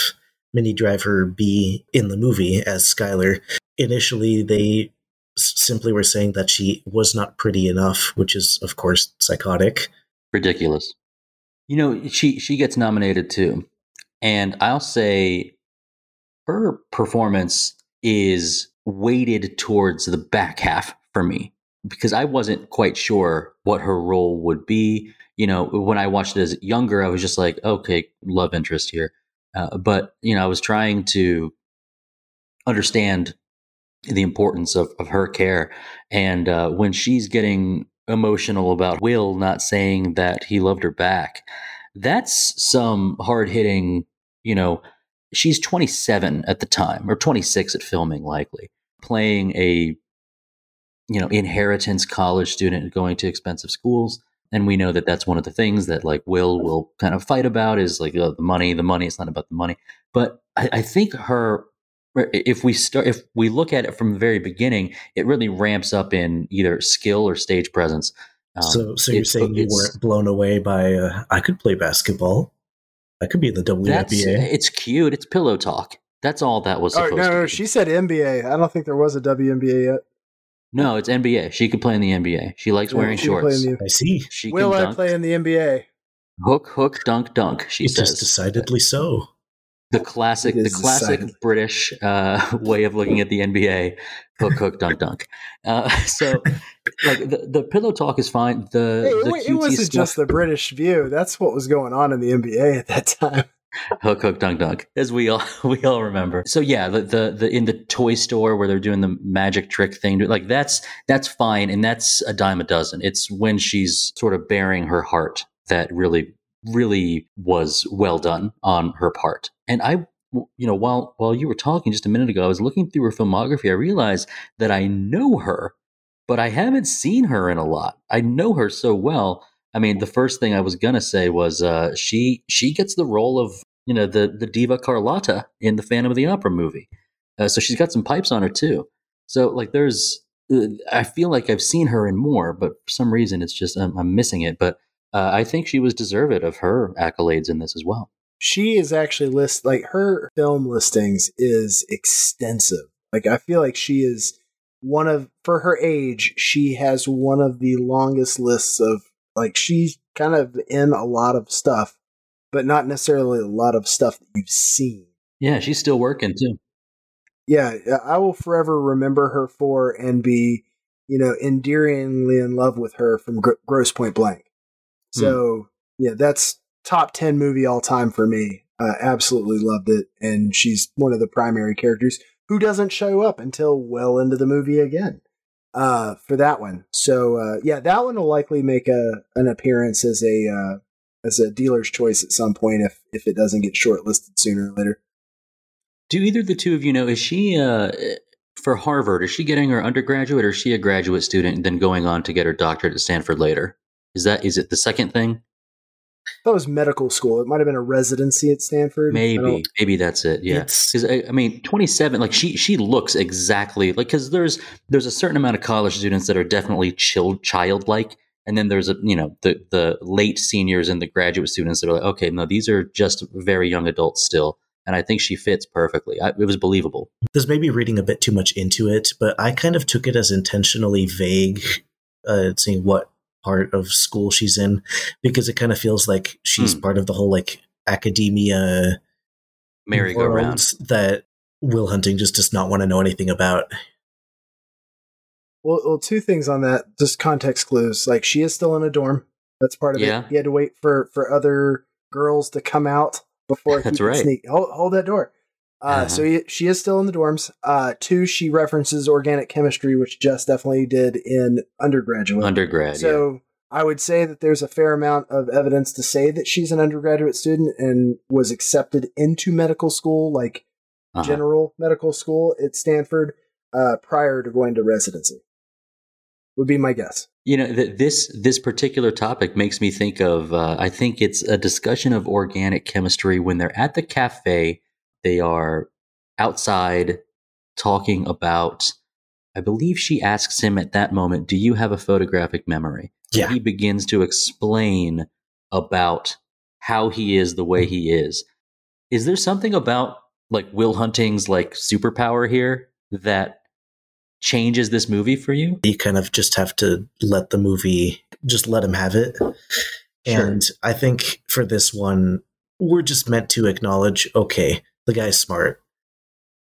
Minnie Driver be in the movie as Skylar. Initially, they simply were saying that she was not pretty enough, which is, of course, psychotic. ridiculous. You know, she she gets nominated too, and I'll say her performance is weighted towards the back half for me because I wasn't quite sure what her role would be. You know, when I watched it as younger, I was just like, okay, love interest here, uh, but you know, I was trying to understand the importance of, of her care. And uh, when she's getting emotional about Will not saying that he loved her back, that's some hard hitting, you know, she's 27 at the time, or 26 at filming, likely, playing a, you know, inheritance college student going to expensive schools. And we know that that's one of the things that like Will will kind of fight about is like uh, the money, the money. It's not about the money. But I, I think her if we start if we look at it from the very beginning it really ramps up in either skill or stage presence Um, so, so you're it's- saying you weren't blown away by, uh, I could play basketball. I could be in the that's WNBA. it's cute it's pillow talk that's all that was Oh supposed no, to no, be. she said NBA. I don't think there was a WNBA yet. No it's nba she could play in the nba she likes Yeah, wearing she shorts the- I see. she Will can I dunk play in the NBA? hook hook dunk dunk she It's says just decidedly so. the classic the classic decidedly. british uh, (laughs) way of looking at the nba hook hook dunk dunk uh, (laughs) so like the, the pillow talk is fine the, Hey, it, the wa- it wasn't stuff- just the British view. That's what was going on in the NBA at that time. Hook hook dunk dunk as we all (laughs) we all remember so yeah the, the the in the toy store where they're doing the magic trick thing like that's that's fine and that's a dime a dozen it's when she's sort of bearing her heart that really really was well done on her part. And I, you know, while while you were talking just a minute ago, I was looking through her filmography. I realized that I know her, but I haven't seen her in a lot. I know her so well. I mean, the first thing I was gonna say was uh, she she gets the role of you know the the diva Carlotta in the Phantom of the Opera movie, uh, so she's got some pipes on her too. So like, there's uh, I feel like I've seen her in more, but for some reason it's just I'm, I'm missing it. But uh, I think she was deserved of her accolades in this as well. She is actually list like her film listings is extensive. Like I feel like she is one of for her age, she has one of the longest lists of like she's kind of in a lot of stuff, but not necessarily a lot of stuff that you've seen. Yeah, she's still working too. Yeah, I will forever remember her for and be, you know, endearingly in love with her from Gr- Grosse Pointe Blank. So mm. yeah, that's top ten movie all time for me. Uh, absolutely loved it, and she's one of the primary characters who doesn't show up until well into the movie again. Uh, for that one, so uh, yeah, that one will likely make a an appearance as a uh, as a dealer's choice at some point if if it doesn't get shortlisted sooner or later. Do either of the two of you know? Is she uh, for Harvard? Is she getting her undergraduate, or is she a graduate student and then going on to get her doctorate at Stanford later? Is that is it the second thing? That was medical school. It might have been a residency at Stanford. Maybe, maybe that's it. Yeah, because I, I, mean, twenty seven. Like she, she looks exactly like because there's there's a certain amount of college students that are definitely chilled, childlike, and then there's a you know the the late seniors and the graduate students that are like, okay, no, these are just very young adults still. And I think she fits perfectly. I, it was believable. This may be reading a bit too much into it, but I kind of took it as intentionally vague, uh, seeing what part of school she's in because it kind of feels like she's hmm. part of the whole like academia merry-go-round that Will Hunting just does not want to know anything about. Well, well, two things on that. Just context clues. Like she is still in a dorm. That's part of yeah. it. He had to wait for for other girls to come out before (laughs) he That's right. sneak. Hold, hold that door. Uh, uh-huh. So he, she is still in the dorms. Uh, two, she references organic chemistry, which Jess definitely did in undergraduate. Undergrad. So yeah. I would say that there's a fair amount of evidence to say that she's an undergraduate student and was accepted into medical school, like uh-huh. general medical school at Stanford, uh, prior to going to residency. Would be my guess. You know, th- this this particular topic makes me think of. Uh, I think it's a discussion of organic chemistry when they're at the cafe they are outside talking about, I believe she asks him at that moment, Do you have a photographic memory? Yeah. he begins to explain about how he is the way he is. Is there something about like Will Hunting's like superpower here that changes this movie for you? You kind of just have to let the movie just let him have it. Sure. And I think for this one, we're just meant to acknowledge okay, the guy's smart.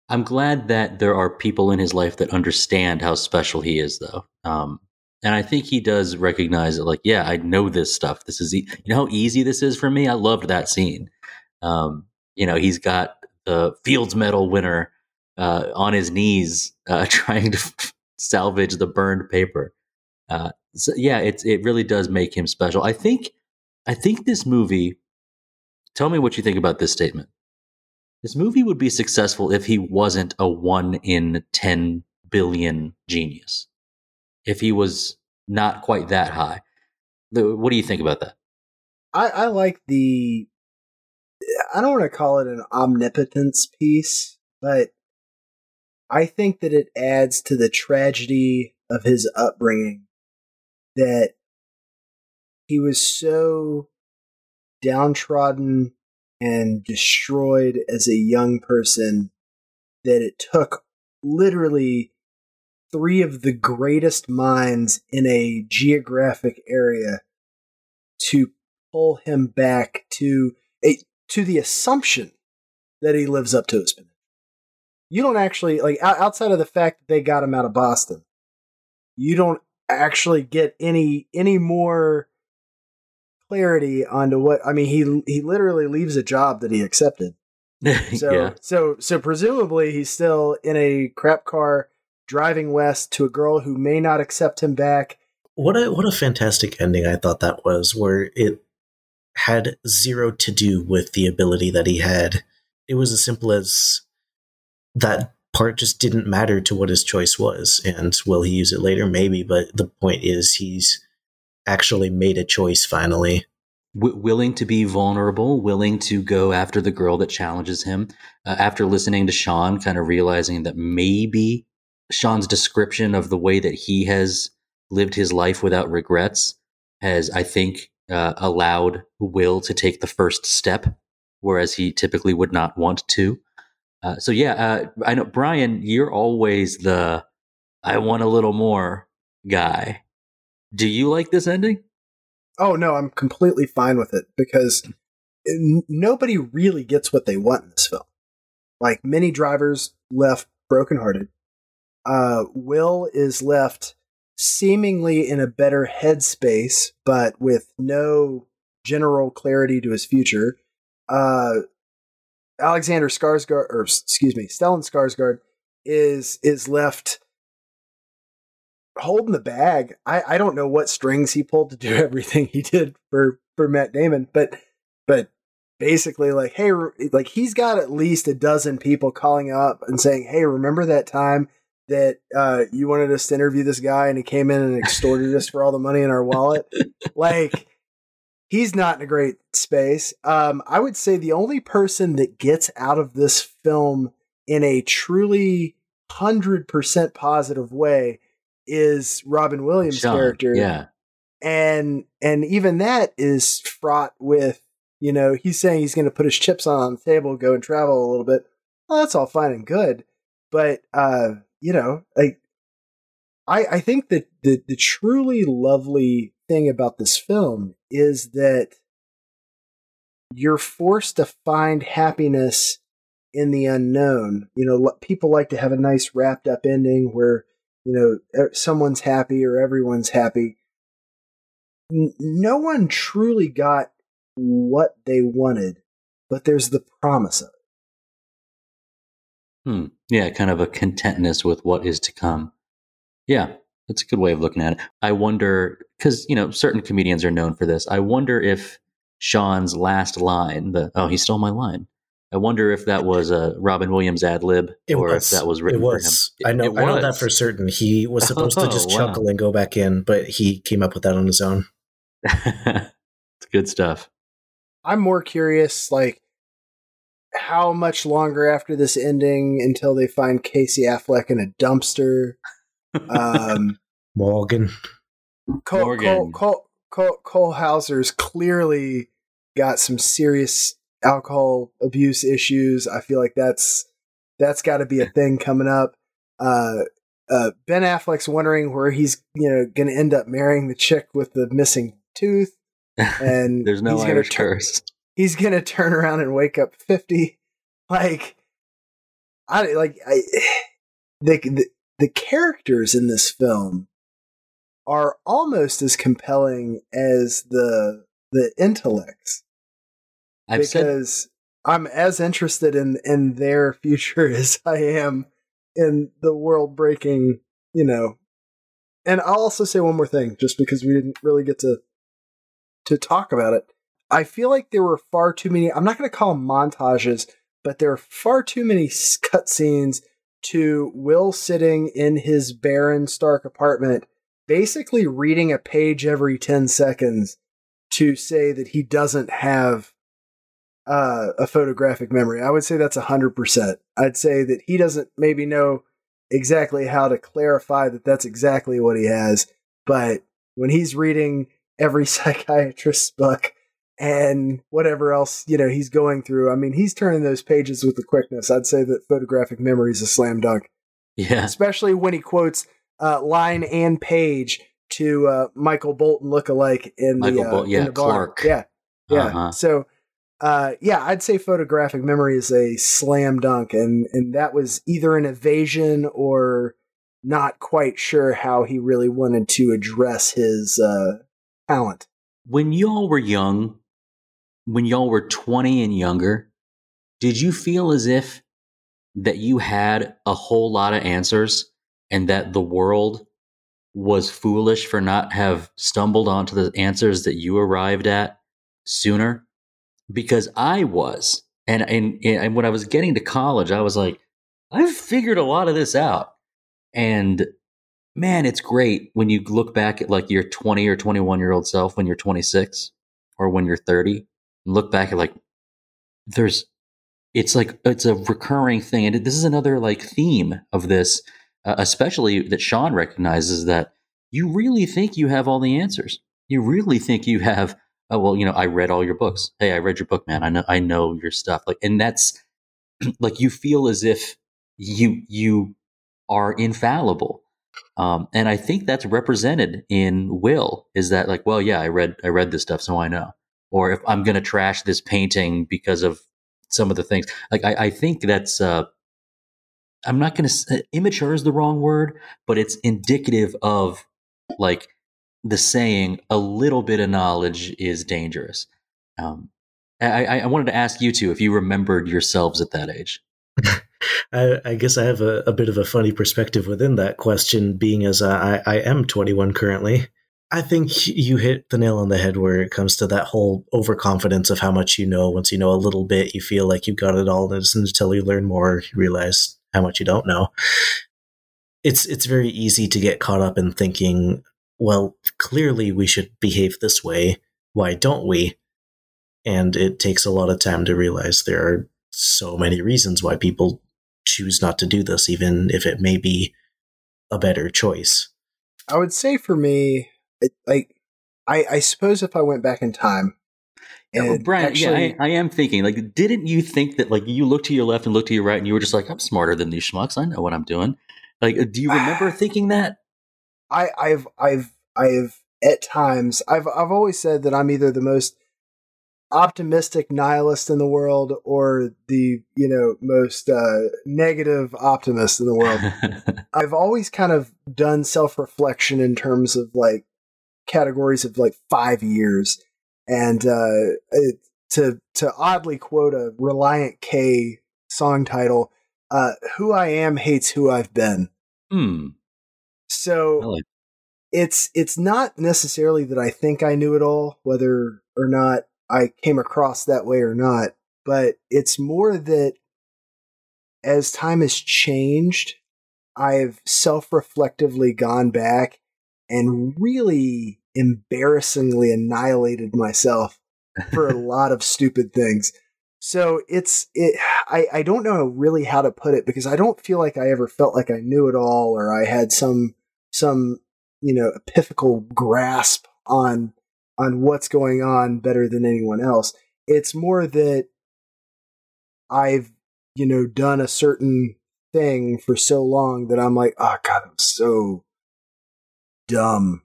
I'm glad that there are people in his life that understand how special he is, though. Um, and I think he does recognize it. Like, yeah, I know this stuff. This is, e- you know, how easy this is for me. I loved that scene. Um, you know, he's got the Fields Medal winner uh, on his knees, uh, (laughs) trying to salvage the burned paper. Uh, so yeah, it it really does make him special. I think, I think this movie. Tell me what you think about this statement. This movie would be successful if he wasn't a one in 10 billion genius. If he was not quite that high. What do you think about that? I, I like the. I don't want to call it an omnipotence piece, but I think that it adds to the tragedy of his upbringing that he was so downtrodden and destroyed as a young person that it took literally three of the greatest minds in a geographic area to pull him back to a to the assumption that he lives up to his potential. You don't actually like outside of the fact that they got him out of Boston. You don't actually get any any more clarity onto what I mean. He he literally leaves a job that he accepted. (laughs) So yeah. so so presumably he's still in a crap car driving west to a girl who may not accept him back. What a what a fantastic ending I thought that was, where it had zero to do with the ability that he had. It was as simple as that part just didn't matter to what his choice was. And will he use it later? Maybe, but the point is he's actually made a choice finally. W- willing to be vulnerable, willing to go after the girl that challenges him. Uh, after listening to Sean, kind of realizing that maybe Sean's description of the way that he has lived his life without regrets has, I think, uh, allowed Will to take the first step, whereas he typically would not want to. Uh, so yeah, uh, I know Brian, you're always the I want a little more guy. Do you like this ending? Oh no, I'm completely fine with it because n- nobody really gets what they want in this film. Like Minnie Driver's left brokenhearted. Uh, Will is left seemingly in a better headspace, but with no general clarity to his future. Uh, Alexander Skarsgård, or excuse me, Stellan Skarsgård is is left holding the bag. I, I don't know what strings he pulled to do (laughs) everything he did for for Matt Damon, but but basically like hey like he's got at least a dozen people calling up and saying hey remember that time that uh, you wanted us to interview this guy and he came in and extorted us for all the money in our wallet (laughs) like he's not in a great space um, i would say the only person that gets out of this film in a truly 100% positive way is Robin Williams' Sean, character. Yeah. And and even that is fraught with, you know, he's saying he's going to put his chips on the table, go and travel a little bit. Well, that's all fine and good, but uh, you know, like I I think that the the truly lovely thing about this film is that you're forced to find happiness in the unknown. You know, people like to have a nice wrapped up ending where you know someone's happy or everyone's happy no one truly got what they wanted but there's the promise of it Hmm. Yeah, kind of a contentness with what is to come. Yeah, that's a good way of looking at it. I wonder because you know certain comedians are known for this. I wonder if Sean's last line, the "Oh, he stole my line," I wonder if that was a Robin Williams ad lib or was. if that was written it was. for him. I know. It I know that for certain. He was (laughs) supposed to just Oh, wow. chuckle and go back in, but he came up with that on his own. (laughs) it's good stuff. i'm more curious like how much longer after this ending until they find casey affleck in a dumpster um (laughs) Morgan. Cole, Cole, Cole, Cole, Cole Hauser's clearly got some serious alcohol abuse issues. I feel like that's that's got to be a (laughs) thing coming up. Uh, uh, ben Affleck's wondering where he's you know going to end up marrying the chick with the missing tooth, (laughs) and There's no he's gonna Irish tur- curse. he's going to turn around and wake up fifty. Like, I like I the, the the characters in this film are almost as compelling as the the intellects I've said because I'm as interested in in their (laughs) future as I am in the world breaking, you know. And I'll also say one more thing, just because we didn't really get to to talk about it. I feel like there were far too many. I'm not going to call them montages, but there are far too many cutscenes to Will sitting in his barren Stark apartment, basically reading a page every ten seconds to say that he doesn't have uh, a photographic memory. I would say that's 100%. I'd say that he doesn't maybe know exactly how to clarify that that's exactly what he has, but when he's reading every (laughs) psychiatrist's book and whatever else, you know, he's going through, I mean, he's turning those pages with the quickness. I'd say that photographic memory is a slam dunk, yeah. especially when he quotes uh, line and page to uh, Michael Bolton lookalike in Michael the, uh, Bol- in the bar. Clark. Yeah. Yeah. Uh-huh. So, uh, yeah, I'd say photographic memory is a slam dunk, and and that was either an evasion or not quite sure how he really wanted to address his uh, talent. When y'all were young, when y'all were 20 and younger, did you feel as if that you had a whole lot of answers and that the world was foolish for not have stumbled onto the answers that you arrived at sooner because I was. And, and, and when I was getting to college, I was like, I've figured a lot of this out. And man, it's great when you look back at like your 20 or 21 year old self when you're 26 or when you're 30 and look back at like, there's, it's like, it's a recurring thing. And this is another like theme of this, uh, especially that Sean recognizes that you really think you have all the answers. You really think you have, oh, well, you know, I read all your books. Hey, I read your book, man. I know, I know your stuff. Like, and that's (clears throat) like, you feel as if you, you are infallible um, and I think that's represented in Will is that like, well, yeah, I read I read this stuff, so I know. Or if I'm going to trash this painting because of some of the things, like I, I think that's uh, I'm not going to immature is the wrong word, but it's indicative of like the saying, a little bit of knowledge is dangerous. Um, I, I wanted to ask you two if you remembered yourselves at that age. (laughs) I, I, guess I have a, a, bit of a funny perspective within that question, being as I, I am 21 currently. I think you hit the nail on the head where it comes to that whole overconfidence of how much you know. Once you know a little bit, you feel like you've got it all, and until you learn more, you realize how much you don't know. It's it's very easy to get caught up in thinking, well, clearly we should behave this way. Why don't we? And it takes a lot of time to realize there are so many reasons why people choose not to do this, even if it may be a better choice. I would say for me, it, like, I, I suppose if I went back in time, and well, Brian, actually, yeah, I, I, am thinking, like, didn't you think that, like, you looked to your left and looked to your right, and you were just like, I'm smarter than these schmucks. I know what I'm doing. Like, do you (sighs) remember thinking that? I, I've, I've, I've at times, I've, I've always said that I'm either the most optimistic nihilist in the world or the you know most uh, negative optimist in the world. (laughs) I've always kind of done self-reflection in terms of like categories of like five years. And uh, it, to to oddly quote a Relient K song title uh, who i am hates who i've been. Hmm. So like- it's it's not necessarily that i think i knew it all whether or not I came across that way or not, but it's more that as time has changed, I've self reflectively gone back and really embarrassingly annihilated myself (laughs) for a lot of stupid things. So it's it I, I don't know really how to put it because I don't feel like I ever felt like I knew it all or I had some some you know epiphical grasp on on what's going on better than anyone else. It's more that I've, you know, done a certain thing for so long that I'm like, oh God, I'm so dumb.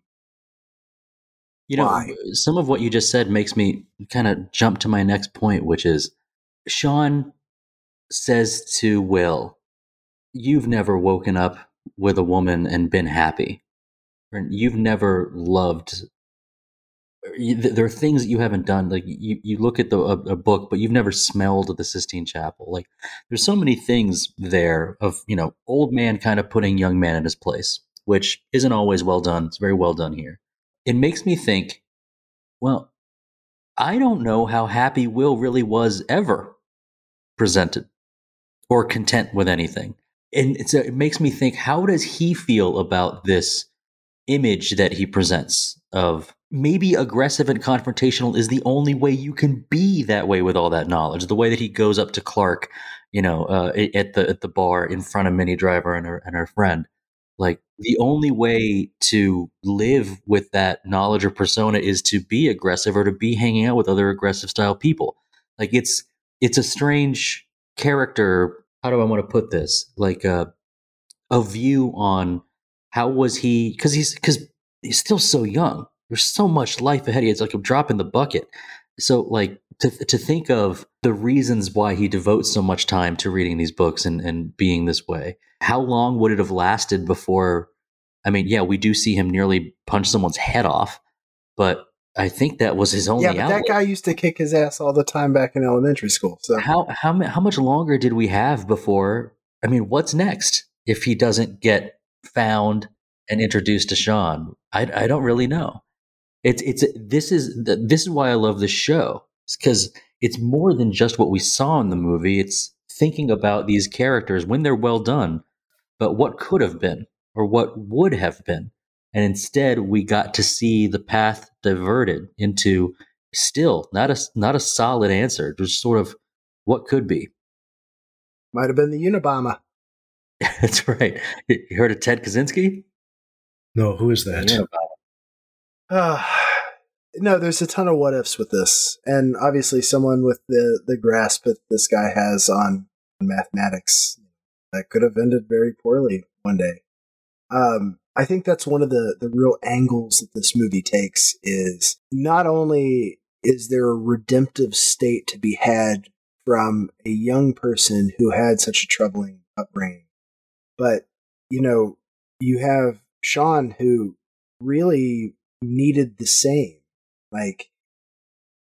You know, Why? some of what you just said makes me kind of jump to my next point, which is Sean says to Will, You've never woken up with a woman and been happy. You've never loved er, there are things that you haven't done. Like you, you look at the a, a, book, but you've never smelled the Sistine Chapel. Like there's so many things there of you know old man kind of putting young man in his place, which isn't always well done. It's very well done here. It makes me think. Well, I don't know how happy Will really was ever presented or content with anything. And a, it makes me think, how does he feel about this image that he presents of maybe aggressive and confrontational is the only way you can be that way with all that knowledge. The way that he goes up to Clark, you know, uh, at the at the bar in front of Minnie Driver and her and her friend. Like the only way to live with that knowledge or persona is to be aggressive or to be hanging out with other aggressive style people. Like it's it's a strange character. How do I want to put this? Like a uh, a view on how was he because he's because he's still so young there's so much life ahead. It's like a drop in the bucket. So, like to to think of the reasons why he devotes so much time to reading these books and and being this way. How long would it have lasted before? I mean, yeah, we do see him nearly punch someone's head off, but I think that was his only. Yeah, but outlet. that guy used to kick his ass all the time back in elementary school. So how how how much longer did we have before? I mean, what's next if he doesn't get found and introduced to Sean? I I don't really know. It's it's this is this is why I love this show. because it's more than just what we saw in the movie. It's thinking about these characters when they're well done, but what could have been or what would have been. And instead, we got to see the path diverted into still not a not a solid answer, just sort of what could be. Might have been the Unabomber. (laughs) That's right. You heard of Ted Kaczynski? No, who is that? Uh, (sighs) no, there's a ton of what ifs with this, and obviously, someone with the the grasp that this guy has on mathematics that could have ended very poorly one day. Um, I think that's one of the the real angles that this movie takes is not only is there a redemptive state to be had from a young person who had such a troubling upbringing, but you know, you have Sean who really needed the same. Like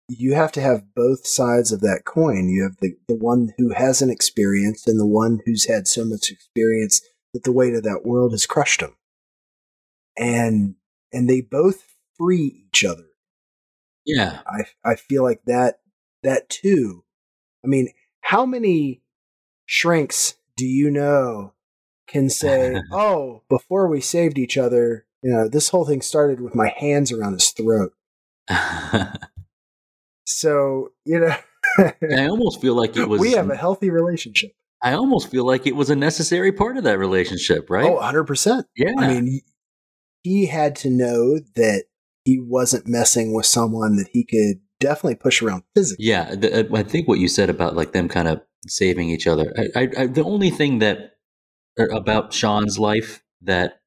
you have to have both sides of that coin. You have the, the one who hasn't experienced and the one who's had so much experience that the weight of that world has crushed them. And and they both free each other. Yeah. I I feel like that that too. I mean, how many shrinks do you know can say, (laughs) "Oh, before we saved each other, you know, this whole thing started with my hands around his throat." (laughs) so, you know, I almost feel like it was (laughs) we have a healthy relationship. I almost feel like it was a necessary part of that relationship, right? Oh, 100%. yeah. I mean, he had to know that he wasn't messing with someone that he could definitely push around physically. Yeah, the, uh, I think what you said about like them kind of saving each other. I, I, I, the only thing that er, about Sean's life that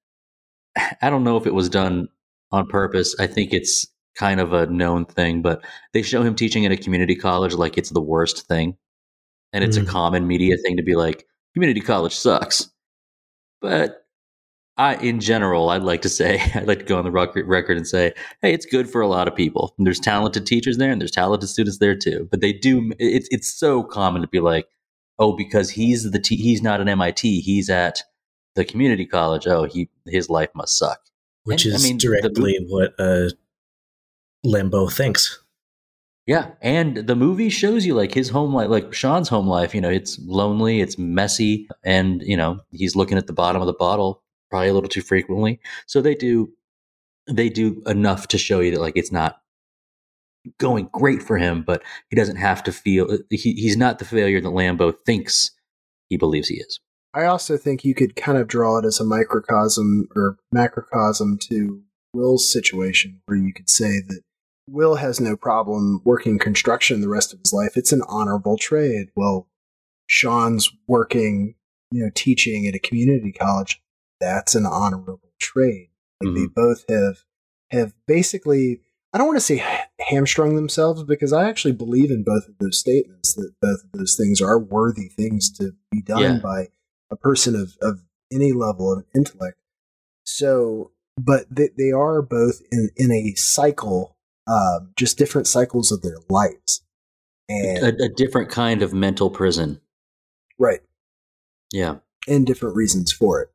I don't know if it was done on purpose. I think it's kind of a known thing, but they show him teaching at a community college like it's the worst thing, and it's Mm. a common media thing to be like community college sucks. But I, in general, I'd like to say, (laughs) I'd like to go on the record record and say, hey, it's good for a lot of people. And there's talented teachers there, and there's talented students there too. But they do. It's it's so common to be like, oh, because he's the t- he's not an MIT, he's at the community college. Oh, he his life must suck. Which And, I is mean, the directly what uh, Lambeau thinks. Yeah, and the movie shows you like his home life, like Sean's home life. You know, it's lonely, it's messy, and you know he's looking at the bottom of the bottle probably a little too frequently. So they do, they do enough to show you that like it's not going great for him, but he doesn't have to feel he, he's not the failure that Lambeau thinks he believes he is. I also think you could kind of draw it as a microcosm or macrocosm to Will's situation, where you could say that Will has no problem working construction the rest of his life. It's an honorable trade. Well, Sean's working, you know, teaching at a community college. That's an honorable trade. Like they mm-hmm. both have have basically. I don't want to say hamstrung themselves because I actually believe in both of those statements that both of those things are worthy things to be done Yeah. by a person of, of any level of intellect. So, but they, they are both in, in a cycle, um, just different cycles of their lives. And, A, a different kind of mental prison. right. Yeah. And different reasons for it.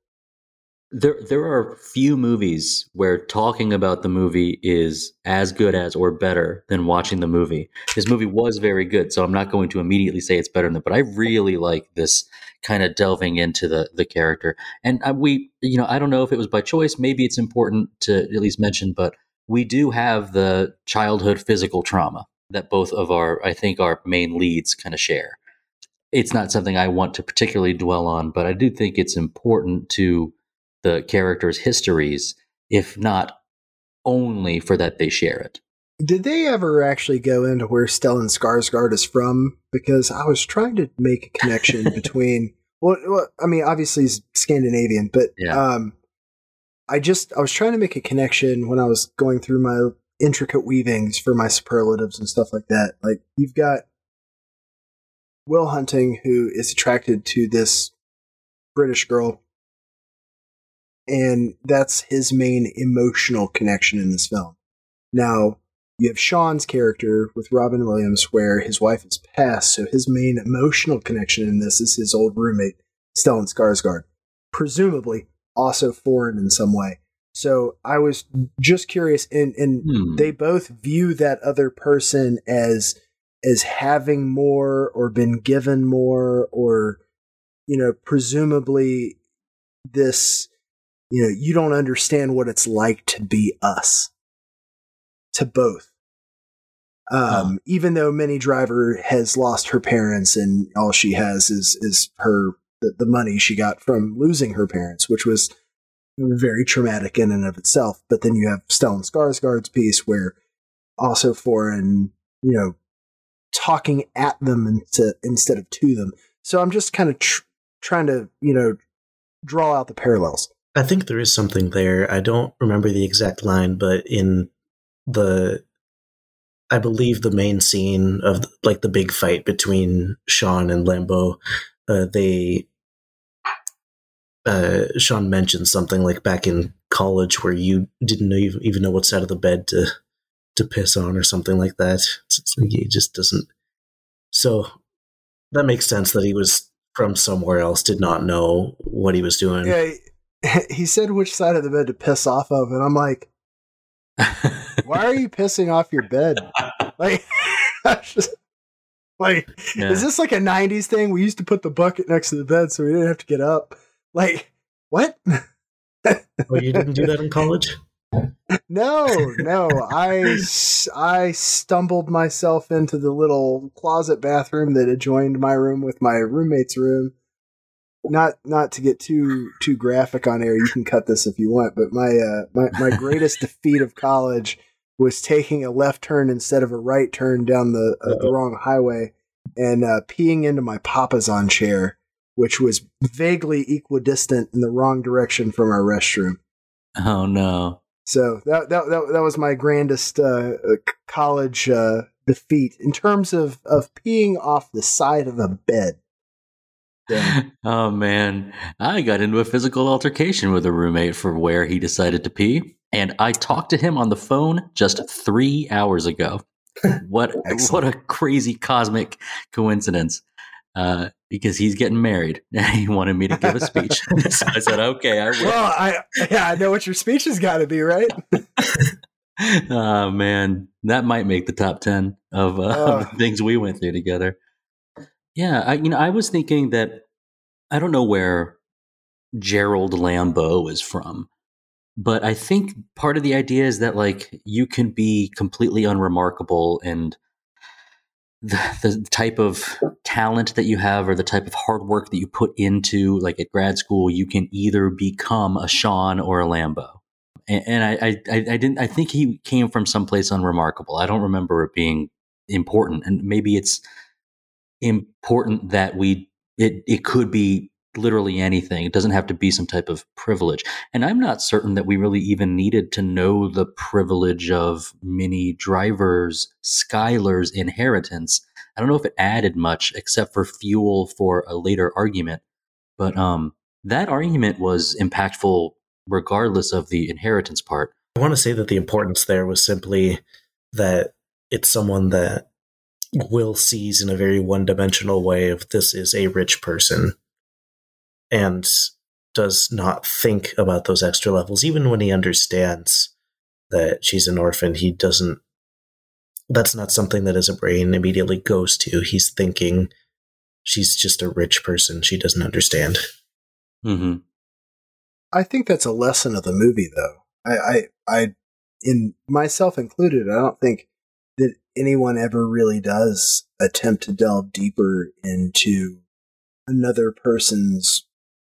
There, there are few movies where talking about the movie is as good as or better than watching the movie. This movie was very good, so I'm not going to immediately say it's better than that. But I really like this kind of delving into the the character. And I, we, you know, I don't know if it was by choice. Maybe it's important to at least mention, but we do have the childhood physical trauma that both of our, I think, our main leads kind of share. It's not something I want to particularly dwell on, but I do think it's important to the characters' histories, if not only for that they share it. Did they ever actually go into where Stellan Skarsgård is from? Because I was trying to make a connection (laughs) between. Well, well, I mean, obviously he's Scandinavian, but Yeah. um, I just I was trying to make a connection when I was going through my intricate weavings for my superlatives and stuff like that. Like you've got Will Hunting, who is attracted to this British girl, and that's his main emotional connection in this film. Now, you have Sean's character with Robin Williams, where his wife is passed, so his main emotional connection in this is his old roommate, Stellan Skarsgård, presumably also foreign in some way. So I was just curious, and and Hmm. they both view that other person as as having more or been given more or you know presumably this you know you don't understand what it's like to be us to both. Um even though Minnie Driver has lost her parents and all she has is is her the, the money she got from losing her parents which was very traumatic in and of itself. But then you have Stellan Skarsgård's piece where also foreign you know talking at them into, instead of to them. So I'm just kind of tr- trying to you know draw out the parallels I think there is something there. I don't remember the exact line, but in the, I believe the main scene of like the big fight between Sean and Lambeau, uh, they, uh, Sean mentioned something like back in college where you didn't know, even know what side of the bed to to piss on or something like that. It's, it's he just doesn't. So that makes sense that he was from somewhere else, did not know what he was doing. yeah he- (laughs) he said which side of the bed to piss off of and I'm like (laughs) why are you pissing off your bed? (laughs) Like just- like Yeah. is this like a 90s thing? We used to put the bucket next to the bed so we didn't have to get up. Like what? Oh, you didn't do that in college? no no I I stumbled myself into the little closet bathroom that adjoined my room with my roommate's room not not to get too too graphic on air you can cut this if you want but my uh my, my greatest defeat of college was taking a left turn instead of a right turn down the uh, the wrong highway and uh peeing into my papasan chair which was vaguely equidistant in the wrong direction from our restroom oh no. so that that that, that was my grandest uh, uh, college uh, defeat in terms of of peeing off the side of a bed. Yeah. (laughs) Oh man, I got into a physical altercation with a roommate for where he decided to pee, and I talked to him on the phone just three hours ago. (laughs) What what a crazy cosmic coincidence! Uh, because he's getting married, (laughs) and he wanted me to give a speech. so I said, "Okay, I will." Well, I yeah, I know what your speech has got to be, right? oh man, that might make the top ten of, uh, of the things we went through together. Yeah, I, you know, I was thinking that I don't know where Gerald Lambeau is from, but I think part of the idea is that like you can be completely unremarkable and the, the type of talent that you have or the type of hard work that you put into like at grad school you can either become a sean or a Lambeau. and, and I, I i didn't i think he came from someplace unremarkable i don't remember it being important and maybe it's important that we it it could be literally anything. It doesn't have to be some type of privilege. And i'm not certain that we really even needed to know the privilege of Minnie Driver's skylar's inheritance. I don't know if it added much except for fuel for a later argument. But um that argument was impactful regardless of the inheritance part. I want to say that the importance there was simply that it's someone that Will sees in a very one dimensional way of this is a rich person and does not think about those extra levels. Even when he understands that she's an orphan, he doesn't. That's not something that his brain immediately goes to. He's thinking she's just a rich person. She doesn't understand. mm-hmm. I think that's a lesson of the movie, though. I, I, I, in myself included, I don't think that anyone ever really does attempt to delve deeper into another person's,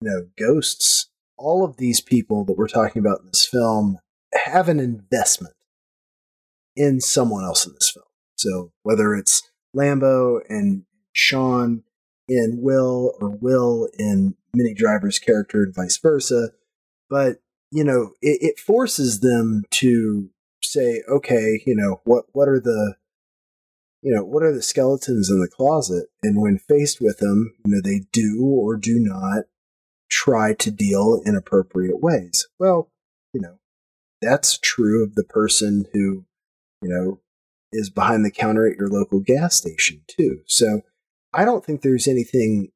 you know, ghosts. All of these people that we're talking about in this film have an investment in someone else in this film. So whether it's Lambeau and Sean in Will or Will in Minnie Driver's character and vice versa, but you know it, it forces them to say okay you know what what are the you know what are the skeletons in the closet? And when faced with them you know they do or do not try to deal in appropriate ways. Well you know that's true of the person who you know is behind the counter at your local gas station too. So i don't think there's anything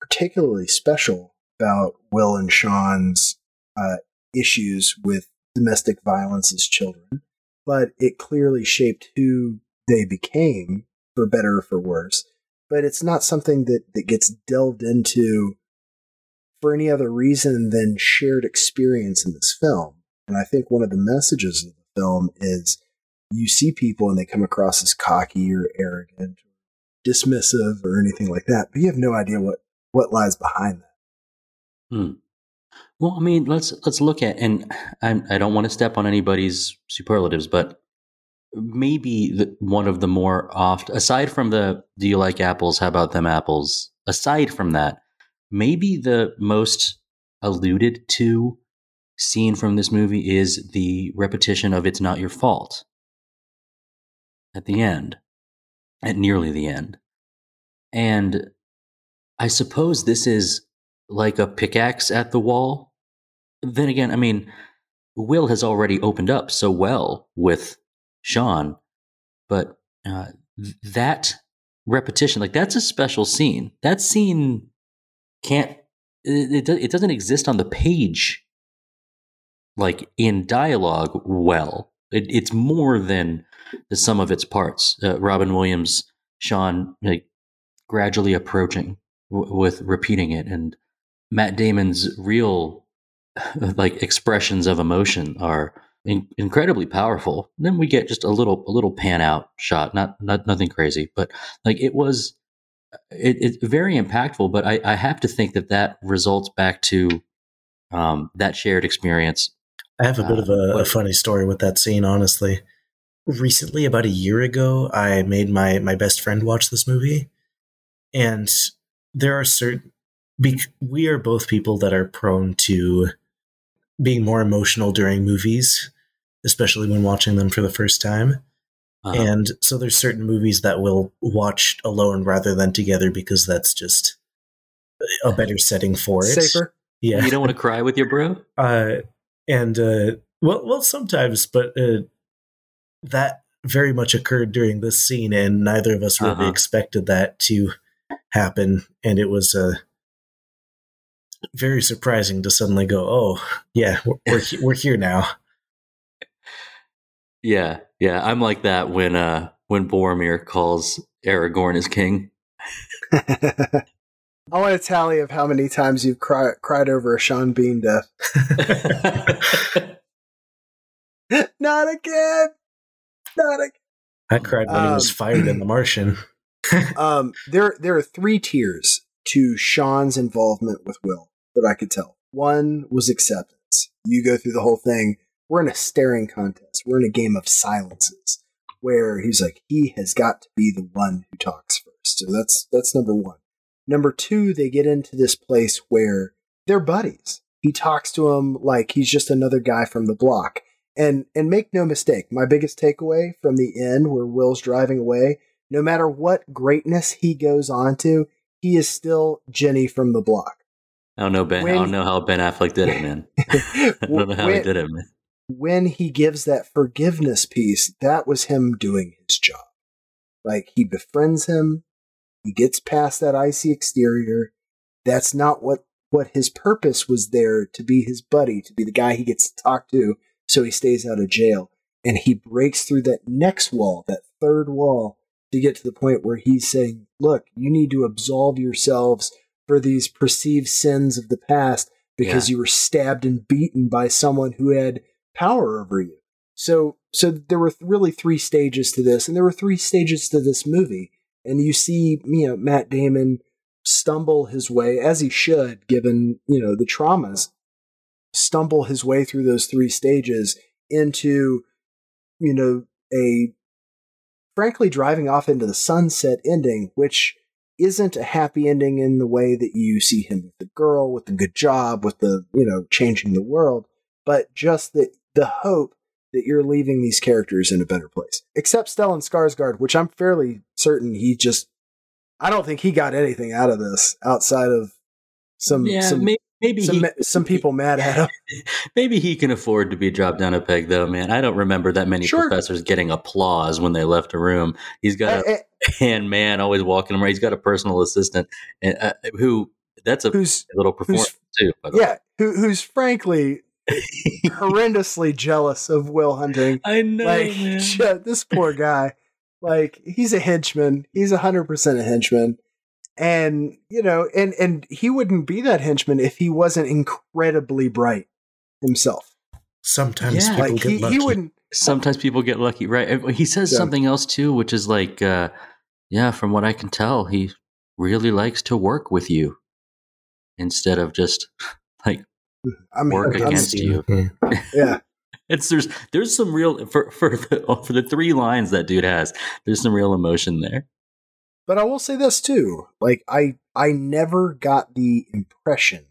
particularly special about will and sean's uh, issues with domestic violence as children, but it clearly shaped who they became, for better or for worse. But it's not something that, that gets delved into for any other reason than shared experience in this film. And I think one of the messages of the film is you see people and they come across as cocky or arrogant, or dismissive, or anything like that, but you have no idea what, what lies behind that. Hmm. Well, I mean, let's let's look at, and I, I don't want to step on anybody's superlatives, but maybe the, one of the more oft, aside from the "Do you like apples? How about them apples?" Aside from that, maybe the most alluded to scene from this movie is the repetition of "It's not your fault" at the end, at nearly the end, and I suppose this is like a pickaxe at the wall. Then again, I mean, Will has already opened up so well with Sean, but uh, that repetition, like that's a special scene. That scene can't, it, it, it doesn't exist on the page, like in dialogue well. It, it's more than the sum of its parts. Uh, Robin Williams, Sean, like gradually approaching w- with repeating it and Matt Damon's real (laughs) like expressions of emotion are in- incredibly powerful. And then we get just a little a little pan out shot, not not nothing crazy, but like it was it, it's very impactful. But I, I have to think that that results back to um, that shared experience. I have a bit Uh, of a, a funny story with that scene, honestly. Recently, about a year ago, I made my, my best friend watch this movie. And there are certain, we are both people that are prone to being more emotional during movies, especially when watching them for the first time. Uh, And so there's certain movies that we'll watch alone rather than together because that's just a better setting for it. Safer. Yeah. you don't want to cry with your bro? (laughs) Uh, and uh, well, well, sometimes, but uh, that very much occurred during this scene, and neither of us really Uh-huh. expected that to happen, and it was uh, very surprising to suddenly go, "Oh, yeah, we're we're, he- we're here now." Yeah, yeah. I'm like that when uh when Boromir calls Aragorn his king. (laughs) I want a tally of how many times you've cry, cried over a Sean Bean death. (laughs) Not again. Not again. I cried when he was Um, fired in The Martian. (clears throat) Um, there, there are three tiers to Sean's involvement with Will that I could tell. One was acceptance. You go through the whole thing. We're in a staring contest. We're in a game of silences where he's like, he has got to be the one who talks first. So that's that's number one. Number two, they get into this place where they're buddies. He talks to him like he's just another guy from the block. And and make no mistake, my biggest takeaway from the end where Will's driving away, no matter what greatness he goes on to, he is still Jenny from the block. I don't know Ben. I don't know how Ben Affleck did it, man. (laughs) I don't know how he when, did it, man. when he gives that forgiveness piece, that was him doing his job. Like he befriends him, he gets past that icy exterior. That's not what what his purpose was there to be his buddy, to be the guy he gets to talk to so he stays out of jail. And he breaks through that next wall, that third wall, to get to the point where he's saying, Look, you need to absolve yourselves for these perceived sins of the past because you were stabbed and beaten by someone who had power over you. So so there were really three stages to this, and there were three stages to this movie. And you see, you know, Matt Damon stumble his way, as he should, given, you know, the traumas, stumble his way through those three stages into, you know, a frankly driving off into the sunset ending, which isn't a happy ending in the way that you see him with the girl, with the good job, with the, you know, changing the world, but just the, the hope that you're leaving these characters in a better place. Except Stellan Skarsgård, which I'm fairly certain he just, I don't think he got anything out of this outside of some, Yeah, some, maybe maybe some, he, some people mad at him. (laughs) maybe he can afford to be dropped down a peg, though, man. I don't remember that many Sure. professors getting applause when they left a room. He's got Eh, a eh, hand man always walking him around. He's got a personal assistant, and uh, who that's a who's little performance too. by the way. yeah, who, who's frankly (laughs) horrendously jealous of Will Hunting. I know, like man. (laughs) this poor guy. Like he's a henchman. He's a hundred percent a henchman. And you know, and and he wouldn't be that henchman if he wasn't incredibly bright himself. Sometimes Yeah. people Like get he, lucky. he wouldn't. Sometimes people get lucky, right? He says Yeah. something else too, which is like, uh, yeah, from what I can tell, he really likes to work with you instead of just (laughs) like I mean, work I'm- against you. Yeah. yeah. (laughs) It's there's there's some real for for the, (laughs) for the three lines that dude has. There's some real emotion there. But I will say this too. Like I I never got the impression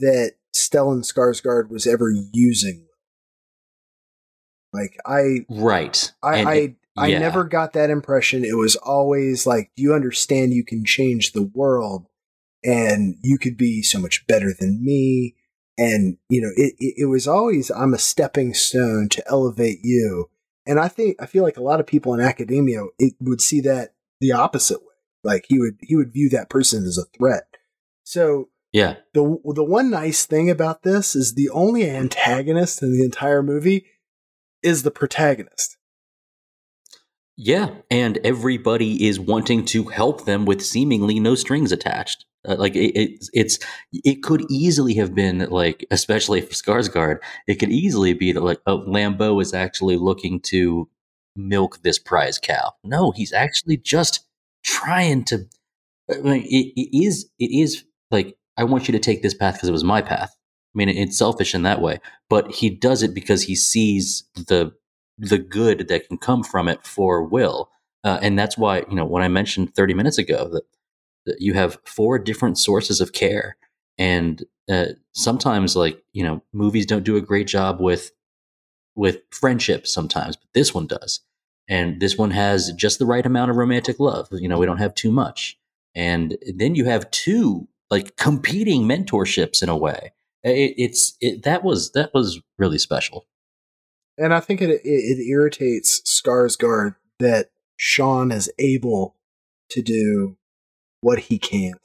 that Stellan Skarsgård was ever using. Like I Right. I And I, it- I yeah. never got that impression. It was always like, do you understand you can change the world and you could be so much better than me? And, you know, it, it, it was always, I'm a stepping stone to elevate you. And I think, I feel like a lot of people in academia it would see that the opposite way. Like he would, he would view that person as a threat. So Yeah. the the one nice thing about this is the only antagonist in the entire movie is the protagonist. Yeah, and everybody is wanting to help them with seemingly no strings attached. Uh, like it, it, it's it could easily have been like, especially for Skarsgård, it could easily be that like, oh, Lambeau is actually looking to milk this prize cow. No, he's actually just trying to. I mean, it, it is it is like I want you to take this path because it was my path. I mean, it's selfish in that way, but he does it because he sees the the good that can come from it for Will. Uh, and that's why, you know, when I mentioned 30 minutes ago that, that you have four different sources of care. And uh, sometimes, like, you know, movies don't do a great job with with friendship sometimes, but this one does. And this one has just the right amount of romantic love. You know, we don't have too much. And then you have two like competing mentorships in a way. It, it's it, that was that was really special. And I think it, it, it irritates Skarsgård that Sean is able to do what he can't.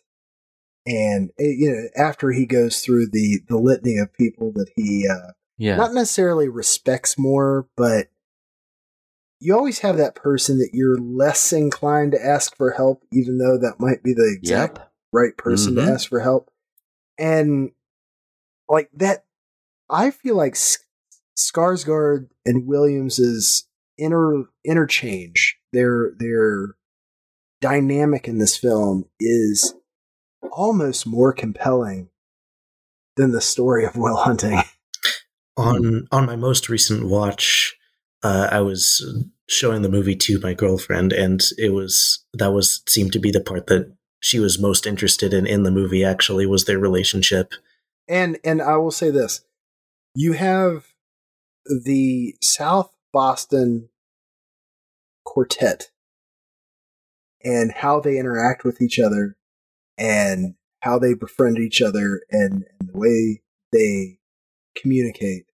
And eh, you know, after he goes through the the litany of people that he uh, Yeah. not necessarily respects more, but you always have that person that you're less inclined to ask for help, even though that might be the exact Yep. right person Mhm. to ask for help. And like that, I feel like S- Skarsgård and Williams's inter interchange, their their dynamic in this film is almost more compelling than the story of Will Hunting. on on my most recent watch uh, i was showing the movie to my girlfriend and it was that was seemed to be the part that she was most interested in in the movie actually was their relationship And and I will say this: you have the South Boston quartet and how they interact with each other and how they befriend each other and, and the way they communicate.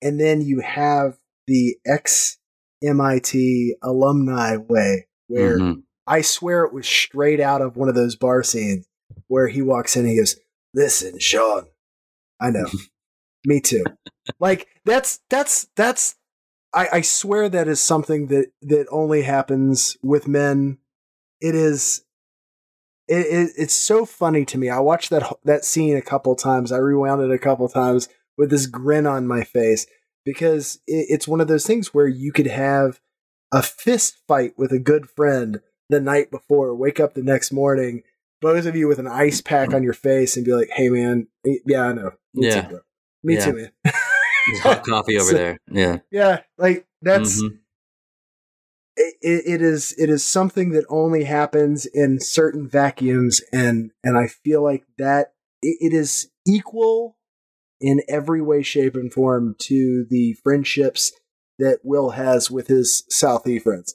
And then you have the ex MIT alumni way where Mhm. I swear it was straight out of one of those bar scenes where he walks in and he goes, Listen, Sean. I know. (laughs) Me too. Like that's that's that's I, I swear that is something that that only happens with men. It is it, it it's so funny to me. I watched that that scene a couple times. I rewound it a couple times with this grin on my face because it, it's one of those things where you could have a fist fight with a good friend the night before, wake up the next morning, both of you with an ice pack on your face, and be like, "Hey, man, yeah, I know, me Yeah. too, me Yeah. too, man." (laughs) Hot coffee over So- there. Yeah. yeah, like that's Mhm. it, it is it is something that only happens in certain vacuums and and i feel like that it is equal in every way shape and form to the friendships that will has with his southie friends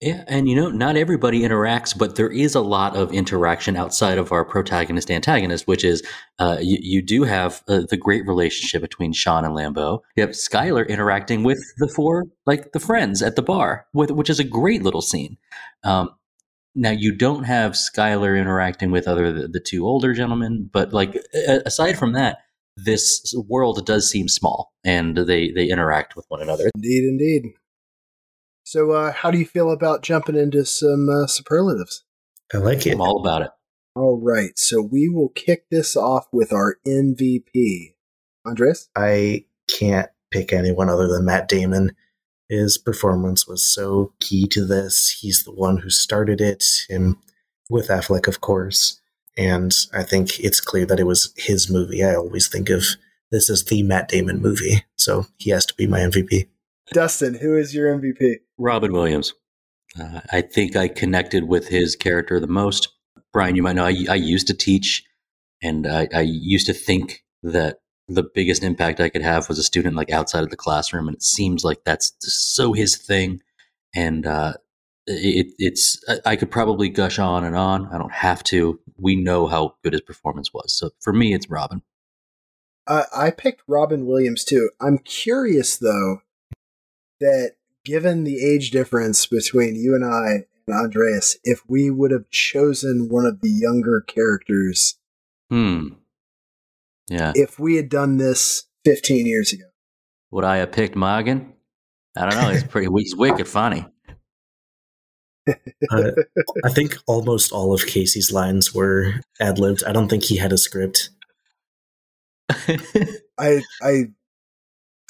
Yeah, and you know, not everybody interacts, but there is a lot of interaction outside of our protagonist antagonist, which is uh, you, you do have uh, the great relationship between Sean and Lambeau. You have Skylar interacting with the four, like the friends at the bar, with, which is a great little scene. Um, now you don't have Skylar interacting with other the, the two older gentlemen, but like aside from that, this world does seem small, and they they interact with one another. Indeed, indeed. So, uh, how do you feel about jumping into some uh, superlatives? I like it. I'm all about it. All right, so we will kick this off with our MVP. Andres? I can't pick anyone other than Matt Damon. His performance was so key to this. He's the one who started it, him with Affleck, of course. And I think it's clear that it was his movie. I always think of this as the Matt Damon movie. So he has to be my MVP. Dustin, who is your MVP? Robin Williams. Uh, I think I connected with his character the most. Brian, you might know I, I used to teach, and I, I used to think that the biggest impact I could have was a student like outside of the classroom, and it seems like that's so his thing. And uh, it, it's I could probably gush on and on. I don't have to. We know how good his performance was. So for me, it's Robin. Uh, I picked Robin Williams too. I'm curious though that given the age difference between you and I and Andreas, if we would have chosen one of the younger characters, Hmm. Yeah. if we had done this 15 years ago. Would I have picked Morgan? I don't know. He's (laughs) pretty. He's wicked funny. Uh, I think almost all of Casey's lines were ad libbed. I don't think he had a script. (laughs) I I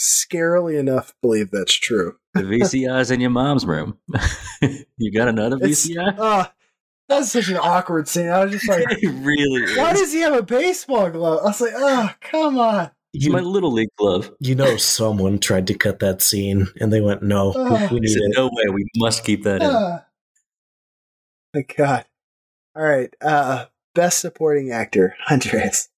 scarily enough believe that's true. The VCR's in your mom's room. (laughs) you got another It's- VCR? Ah, that's such an awkward scene. I was just like, (laughs) it really is. why does he have a baseball glove? I was like, oh, come on. It's You, my little league glove. you know, someone tried to cut that scene, and they went, "No, we- Oh. we need said, it." no way. We must keep that in. My God. All right. Uh, best supporting actor, Andres.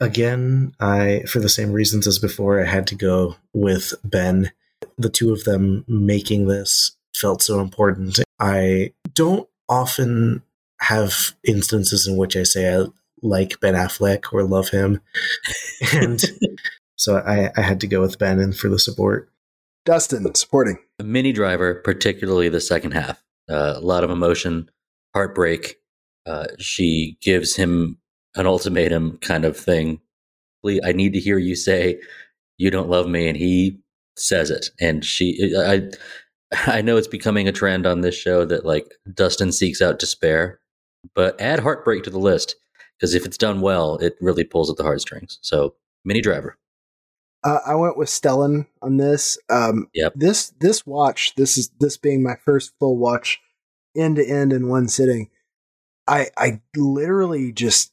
Again, I for the same reasons as before, I had to go with Ben. The two of them making this felt so important. I don't often have instances in which I say I like Ben Affleck or love him, and (laughs) so I, I had to go with Ben and for the support. Dustin, supporting. The Minnie Driver, particularly the second half, uh, a lot of emotion, heartbreak. Uh, she gives him an ultimatum kind of thing. I need to hear you say you don't love me, and he says it. And she, I, I know it's becoming a trend on this show that like Dustin seeks out despair, but add heartbreak to the list because if it's done well, it really pulls at the heartstrings. So, Minnie Driver. Uh, I went with Stellan on this. Um, Yep. This this watch, this is this being my first full watch, end to end in one sitting. I I literally just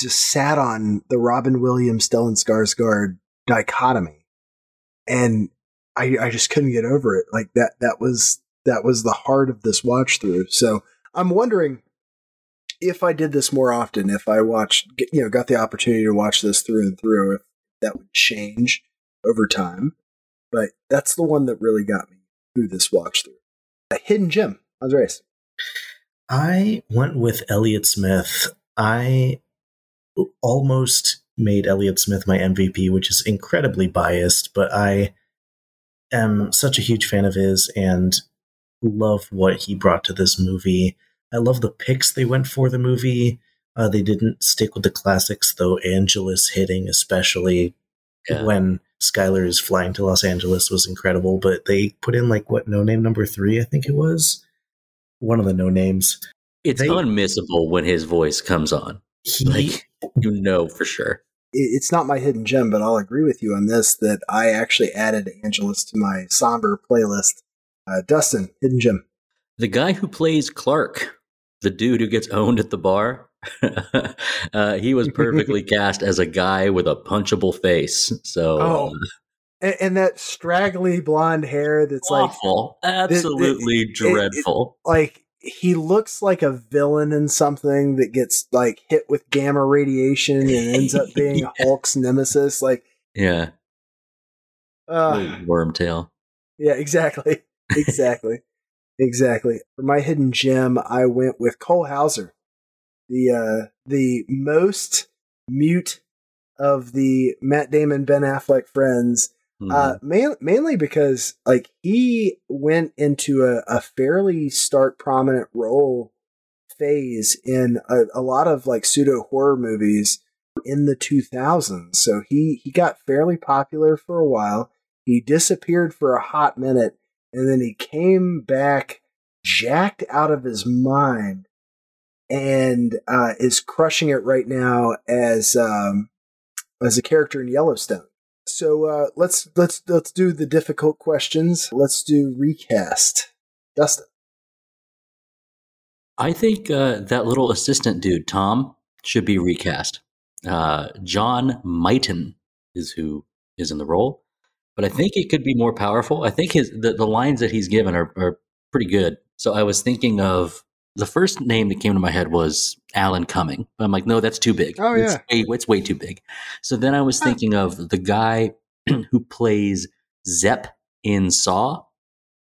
just sat on the Robin Williams Stellan Skarsgård dichotomy, and I I just couldn't get over it. Like that that was that was the heart of this watch through. So I'm wondering if I did this more often, if I watched, you know, got the opportunity to watch this through and through, if that would change over time. But that's the one that really got me through this watch through. A hidden gem, Andres. I went with Elliott Smith. I almost made Elliott Smith my MVP, which is incredibly biased, but I am such a huge fan of his and love what he brought to this movie. I love the picks they went for the movie. Uh, they didn't stick with the classics, though. Angeles hitting, especially Yeah. when Skylar is flying to Los Angeles, was incredible. But they put in like what no name number three, I think it was one of the no names. It's They- unmissable when his voice comes on. He Like, you know for sure. It's not my hidden gem, but I'll agree with you on this that I actually added Angeles to my somber playlist. Uh, Dustin, hidden gem. The guy who plays Clark, the dude who gets owned at the bar, (laughs) uh, he was (laughs) perfectly cast as a guy with a punchable face. So Oh, And, and that straggly blonde hair that's like awful, absolutely it- dreadful. like he looks like a villain in something that gets like hit with gamma radiation and (laughs) ends up being Yeah. Hulk's nemesis. Like, yeah, uh, wormtail. yeah, exactly, (laughs) exactly, exactly. For my hidden gem, I went with Cole Hauser, the uh, the most mute of the Matt Damon Ben Affleck friends. Uh, main, mainly because like he went into a, a fairly stark prominent role phase in a, a lot of like pseudo horror movies in the 2000s. So he he got fairly popular for a while. He disappeared for a hot minute and then he came back jacked out of his mind and uh, is crushing it right now as um, as a character in Yellowstone. So uh, let's let's let's do the difficult questions. Let's do recast. Dustin. I think uh, that little assistant dude, Tom, should be recast. Uh, John Mighton is who is in the role, but I think it could be more powerful. I think his the, the lines that he's given are, are pretty good. So I was thinking of the first name that came to my head was Alan Cumming. But I'm like, no, that's too big. Oh it's yeah, way, it's way too big. So then I was thinking of the guy (clears throat) who plays Zep in Saw.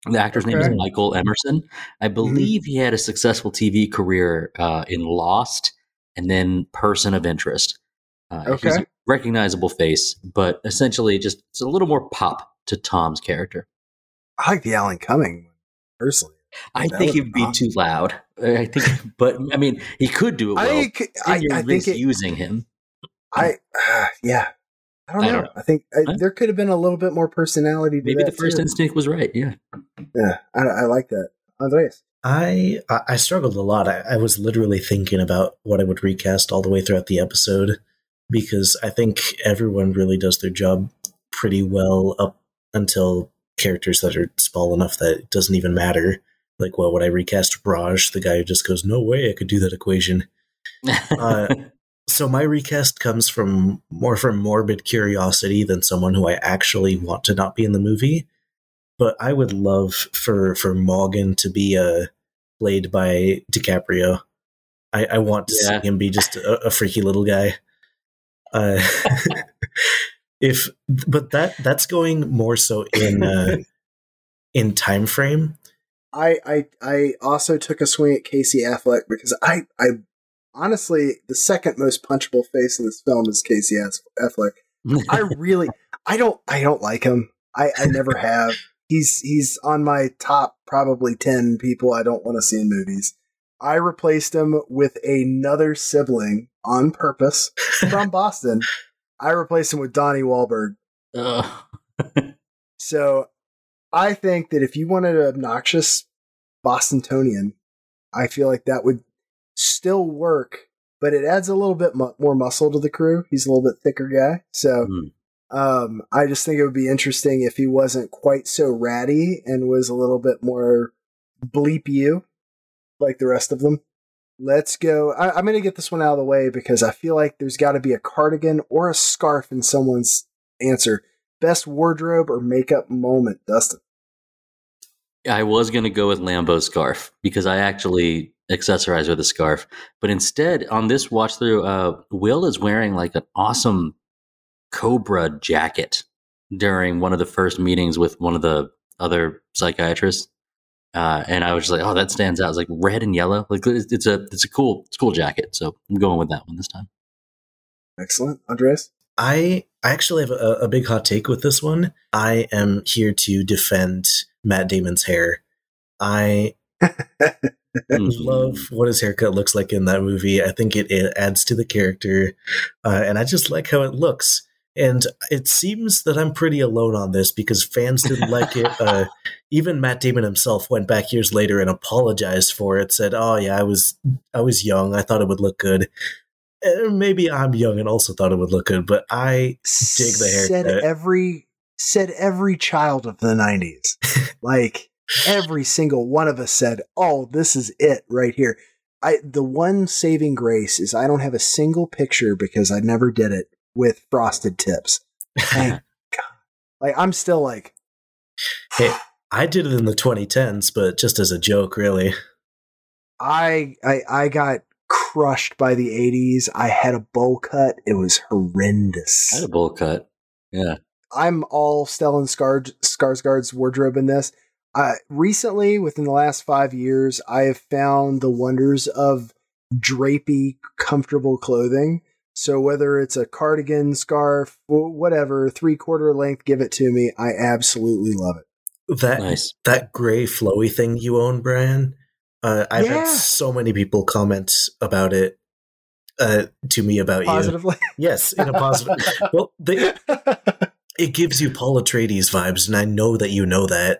The actor's name is Michael Emerson. I believe he had a successful TV career uh, in Lost and then Person of Interest. Uh, He's Okay. a recognizable face, but essentially just it's a little more pop to Tom's character. I like the Alan Cumming one personally. I That think he would be be too loud. I think, (laughs) but I mean, he could do it well. I think I, I think it, misusing him. I uh, yeah. I don't I know. don't I, know. think I, Huh? there could have been a little bit more personality. To Maybe that the first too. instinct was right. Yeah. Yeah, I, I like that. Andreas. I I I struggled a lot. I, I was literally thinking about what I would recast all the way throughout the episode because I think everyone really does their job pretty well up until characters that are small enough that it doesn't even matter. Like, well, would I recast Raj, the guy who just goes, "No way, I could do that equation." Uh, (laughs) So my recast comes from more from morbid curiosity than someone who I actually want to not be in the movie. But I would love for for Morgan to be uh, played by DiCaprio. I, I want to Yeah. see him be just a, a freaky little guy. Uh, (laughs) if but that that's going more so in uh, (laughs) in time frame. I, I I also took a swing at Casey Affleck because I I honestly the second most punchable face in this film is Casey Affleck. I (laughs) really I don't I don't like him. I I never have. He's he's on my top probably 10 people I don't want to see in movies. I replaced him with another sibling on purpose from Boston. I replaced him with Donnie Wahlberg. (laughs) So I think that if you wanted an obnoxious Bostonian, I feel like that would still work, but it adds a little bit mu- more muscle to the crew. He's a little bit thicker guy. So Hmm. um, I just think it would be interesting if he wasn't quite so ratty and was a little bit more bleep you like the rest of them. Let's go. I, I'm going to get this one out of the way because I feel like there's got to be a cardigan or a scarf in someone's answer. Best wardrobe or makeup moment, Dustin. I was going to go with Lambeau's scarf because I actually accessorize with a scarf. But instead, on this watch through, uh, Will is wearing like an awesome Cobra jacket during one of the first meetings with one of the other psychiatrists. Uh, and I was just like, oh, that stands out. It's like red and yellow. Like it's it's a it's a cool it's a cool jacket. So I'm going with that one this time. Excellent. Andres? I I actually have a, a big hot take with this one. I am here to defend Matt Damon's hair. I Mm. love what his haircut looks like in that movie. I think it, it adds to the character, uh, and I just like how it looks. And it seems that I'm pretty alone on this because fans didn't like it. (laughs) Uh, even Matt Damon himself went back years later and apologized for it. Said, "Oh yeah, I was I was young. I thought it would look good. Eh, maybe I'm young and also thought it would look good, but I Dig the Said haircut. every said every child of the '90s. (laughs) like every single one of us said, "Oh, this is it right here." I the one saving grace is I don't have a single picture because I never did it with frosted tips. Thank (laughs) God. Like I'm still like, Hey, (sighs) I did it in the 2010s, but just as a joke, really. I I I got crushed by the '80s. I had a bowl cut. It was horrendous. I had a bowl cut. Yeah. I'm all Stellan Skar- Skarsgård's wardrobe in this. Uh, recently, within the last five years, I have found the wonders of drapey, comfortable clothing. So whether it's a cardigan, scarf, whatever, three quarter length, give it to me. I absolutely love it. That Nice. that gray flowy thing you own, Brian. Uh, I've Yeah. had so many people comment about it. uh, to me about Positively. you. Yes, in a positive. (laughs) well, they, (laughs) it gives you Paul Atreides vibes, and I know that you know that.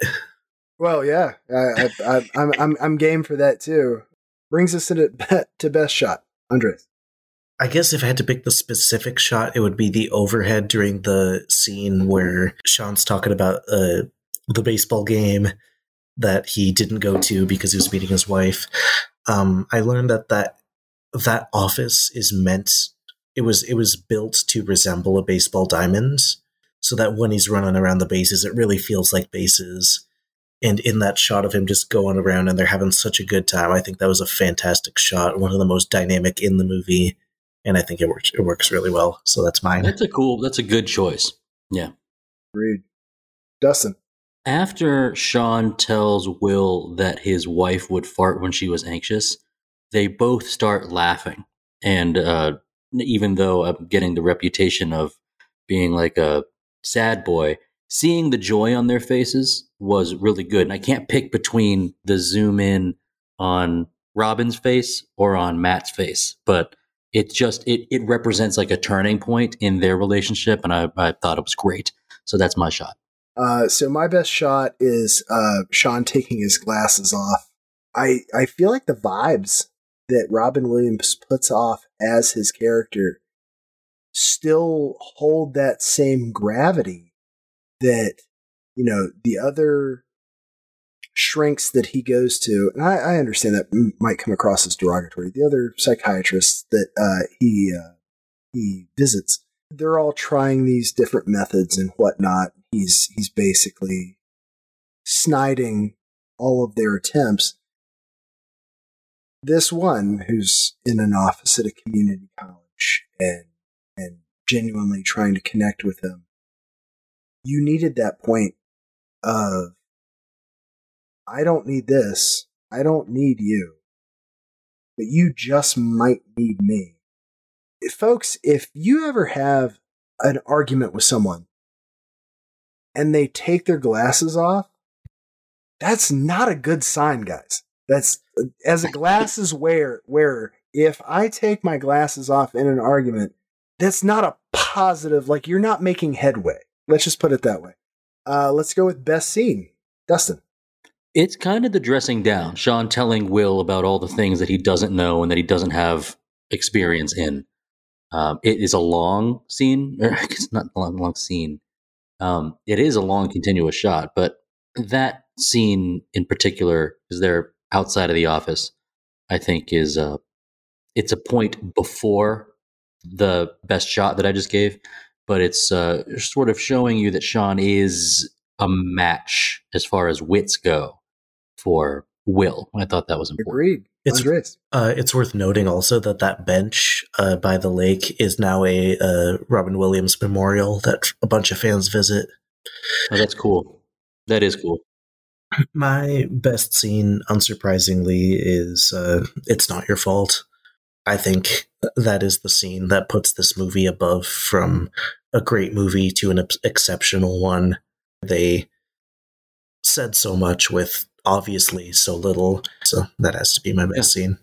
well, yeah, I, I, I, I'm I'm I'm game for that too. Brings us to to best shot, Andres. I guess if I had to pick the specific shot, it would be the overhead during the scene where Sean's talking about uh, the baseball game that he didn't go to because he was meeting his wife. Um, I learned that that that office is meant it was it was built to resemble a baseball diamond, so that when he's running around the bases, it really feels like bases. And in that shot of him just going around and they're having such a good time, I think that was a fantastic shot, one of the most dynamic in the movie, and I think it works it works really well. So that's mine. That's a cool. That's a good choice. Yeah. Agreed. Dustin. After Sean tells Will that his wife would fart when she was anxious, they both start laughing. And uh, even though I'm getting the reputation of being like a sad boy, seeing the joy on their faces was really good. And I can't pick between the zoom in on Robin's face or on Matt's face, but it just it it represents like a turning point in their relationship, and I, I thought it was great. So that's my shot. Uh, so my best shot is uh, Sean taking his glasses off. I I feel like the vibes that Robin Williams puts off as his character still hold that same gravity that you know the other shrinks that he goes to, and I, I understand that might come across as derogatory. The other psychiatrists that uh, he uh, he visits, they're all trying these different methods and whatnot. He's he's basically sniding all of their attempts. This one, who's in an office at a community college and and genuinely trying to connect with him, you needed that point of I don't need this. I don't need you. But you just might need me. Folks, if you ever have an argument with someone and they take their glasses off, that's not a good sign, guys. That's as a glasses wear wearer. If I take my glasses off in an argument, that's not a positive. Like you're not making headway. Let's just put it that way. Uh, let's go with best scene, Dustin. It's kind of the dressing down. Sean telling Will about all the things that he doesn't know and that he doesn't have experience in. Um, it is a long scene. It's (laughs) not a long, long scene. Um, it is a long, continuous shot, but that scene in particular, because they're outside of the office, I think is uh, it's a point before the best shot that I just gave, but it's uh, sort of showing you that Sean is a match as far as wits go for Will. I thought that was important. Agreed. It's-. Uh, it's worth noting also that that bench uh, by the lake is now a uh, Robin Williams memorial that a bunch of fans visit. Oh, that's cool. That is cool. (clears throat) My best scene, unsurprisingly, is uh, "It's Not Your Fault." I think that is the scene that puts this movie above from a great movie to an ex- exceptional one. They said so much with obviously so little, so that has to be my best scene.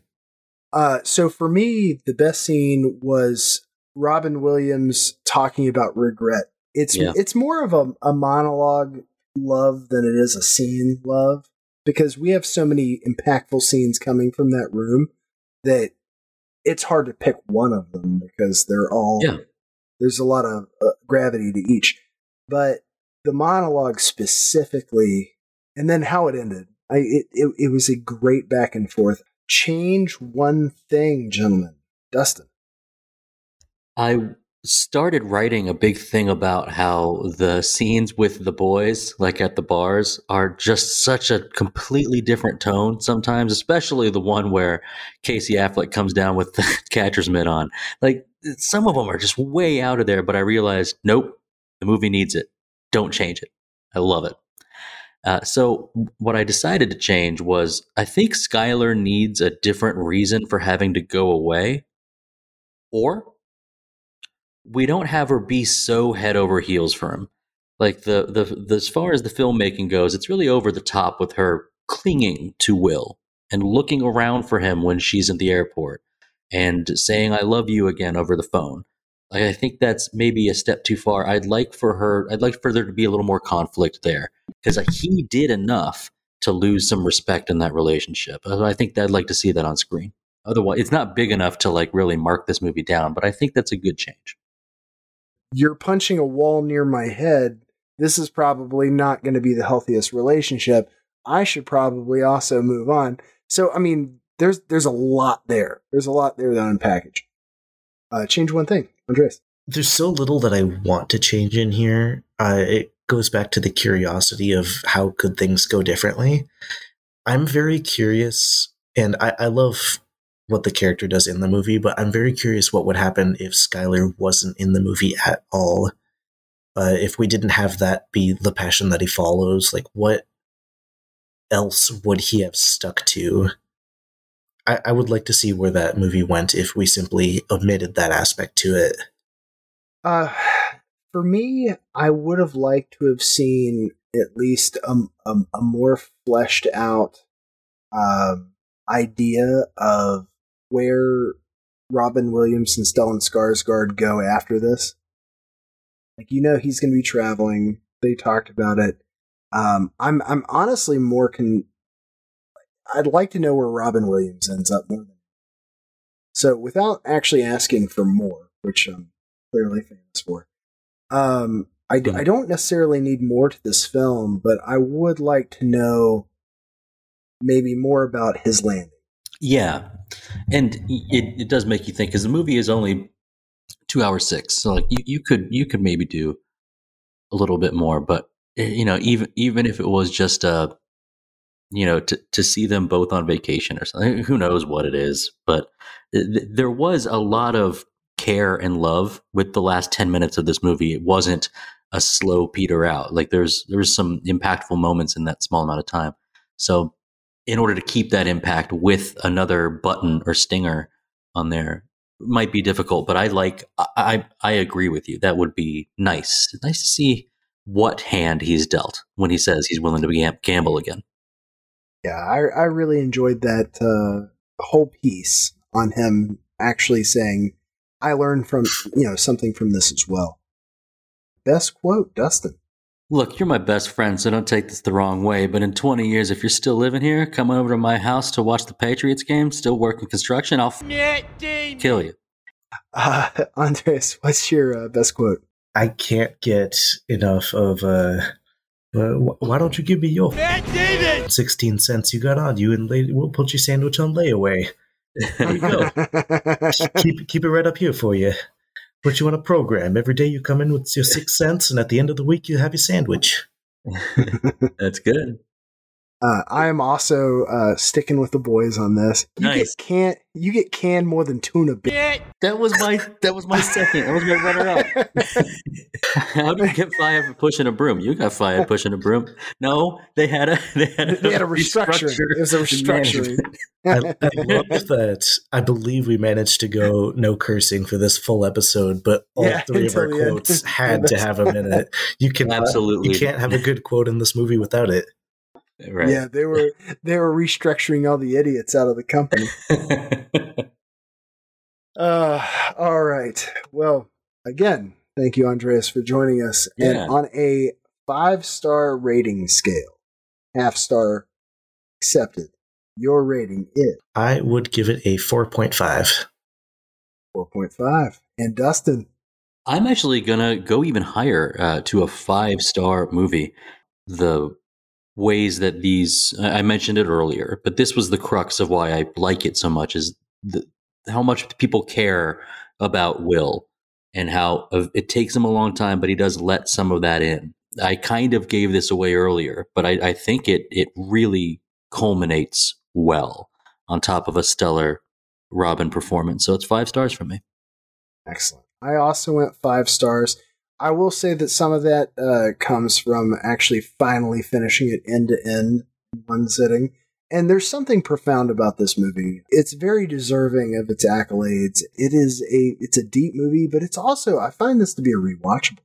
Uh, so for me, the best scene was Robin Williams talking about regret. It's Yeah. it's more of a, a monologue love than it is a scene love because we have so many impactful scenes coming from that room that it's hard to pick one of them because they're all Yeah. there's a lot of uh, gravity to each. But the monologue specifically, and then how it ended, I it, it it was a great back and forth. Change one thing, gentlemen. Dustin. I started writing a big thing about how the scenes with the boys, like at the bars, are just such a completely different tone sometimes, especially the one where Casey Affleck comes down with the (laughs) catcher's mitt on. Like some of them are just way out of there, but I realized, nope, the movie needs it. Don't change it. I love it. Uh, so what I decided to change was I think Skylar needs a different reason for having to go away, or we don't have her be so head over heels for him. Like the, the the as far as the filmmaking goes, it's really over the top with her clinging to Will and looking around for him when she's in the airport. and saying I love you again over the phone. I think that's maybe a step too far. I'd like for her, I'd like for there to be a little more conflict there because he did enough to lose some respect in that relationship. I think I'd like to see that on screen. Otherwise, it's not big enough to like really mark this movie down, but I think that's a good change. You're punching a wall near my head. This is probably not going to be the healthiest relationship. I should probably also move on. So, I mean, there's there's a lot there. There's a lot there to unpackage. Uh, change one thing, Andres. There's so little that I want to change in here. Uh, it goes back to the curiosity of how could things go differently. I'm very curious, and I, I love what the character does in the movie, but I'm very curious what would happen if Skyler wasn't in the movie at all. Uh, if we didn't have that be the passion that he follows, like what else would he have stuck to? I, I would like to see where that movie went if we simply omitted that aspect to it. Uh, for me, I would have liked to have seen at least a, a, a more fleshed out um, idea of where Robin Williams and Stellan Skarsgård go after this. Like you know, he's going to be traveling. They talked about it. Um, I'm I'm honestly more con. I'd like to know where Robin Williams ends up more than. So without actually asking for more, which I'm clearly famous for, um, I, I don't necessarily need more to this film, but I would like to know maybe more about his landing. Yeah, and it, it does make you think because the movie is only two hours six, so like you, you could you could maybe do a little bit more, but eh, you know even even if it was just a uh, you know to to see them both on vacation or something, who knows what it is, but th- there was a lot of care and love with the last 10 minutes of this movie. It wasn't a slow peter out. Like there's there's some impactful moments in that small amount of time. So in order to keep that impact with another button or stinger on there might be difficult but i like i i agree with you. That would be nice. Nice to see what hand he's dealt when he says he's willing to gamble again. Yeah i i really enjoyed that uh whole piece on him actually saying I learned from you know something from this as well. Best quote, Dustin. Look, you're my best friend, so don't take this the wrong way. But in 20 years, if you're still living here, coming over to my house to watch the Patriots game, still working construction, I'll f- kill you. Uh, (laughs) Andres, what's your uh, best quote? I can't get enough of. Uh, uh, why don't you give me your 16 cents you got on you and lay, we'll put your sandwich on layaway. There you go. (laughs) keep keep it right up here for you. Put you on a program. Every day you come in with your six cents, and at the end of the week you have your sandwich. (laughs) That's good. Uh, I am also uh, sticking with the boys on this. You nice. get can you get canned more than tuna. That was my that was my second. That was my runner up. (laughs) How do you get fired for pushing a broom? You got fired pushing a broom. No, they had a they had a, they had a restructuring. It was a restructuring. I, I love that. I believe we managed to go no cursing for this full episode, but all yeah, three of our quotes had to have a minute. You can absolutely you can't have a good quote in this movie without it. Right. Yeah, they were they were restructuring all the idiots out of the company. (laughs) uh, all right. Well, again, thank you, Andreas, for joining us. Yeah. And on a five star rating scale, half star accepted, your rating is? I would give it a 4.5. 4.5. And Dustin? I'm actually going to go even higher uh, to a five star movie. The ways that these I mentioned it earlier, but this was the crux of why I like it so much is the, how much people care about Will and how it takes him a long time, but he does let some of that in. I kind of gave this away earlier, but I, I think it it really culminates well on top of a stellar Robin performance. So it's five stars from me. Excellent. I also went five stars. I will say that some of that uh, comes from actually finally finishing it end to end in one sitting. And there's something profound about this movie. It's very deserving of its accolades. It is a it's a deep movie, but it's also I find this to be a rewatchable.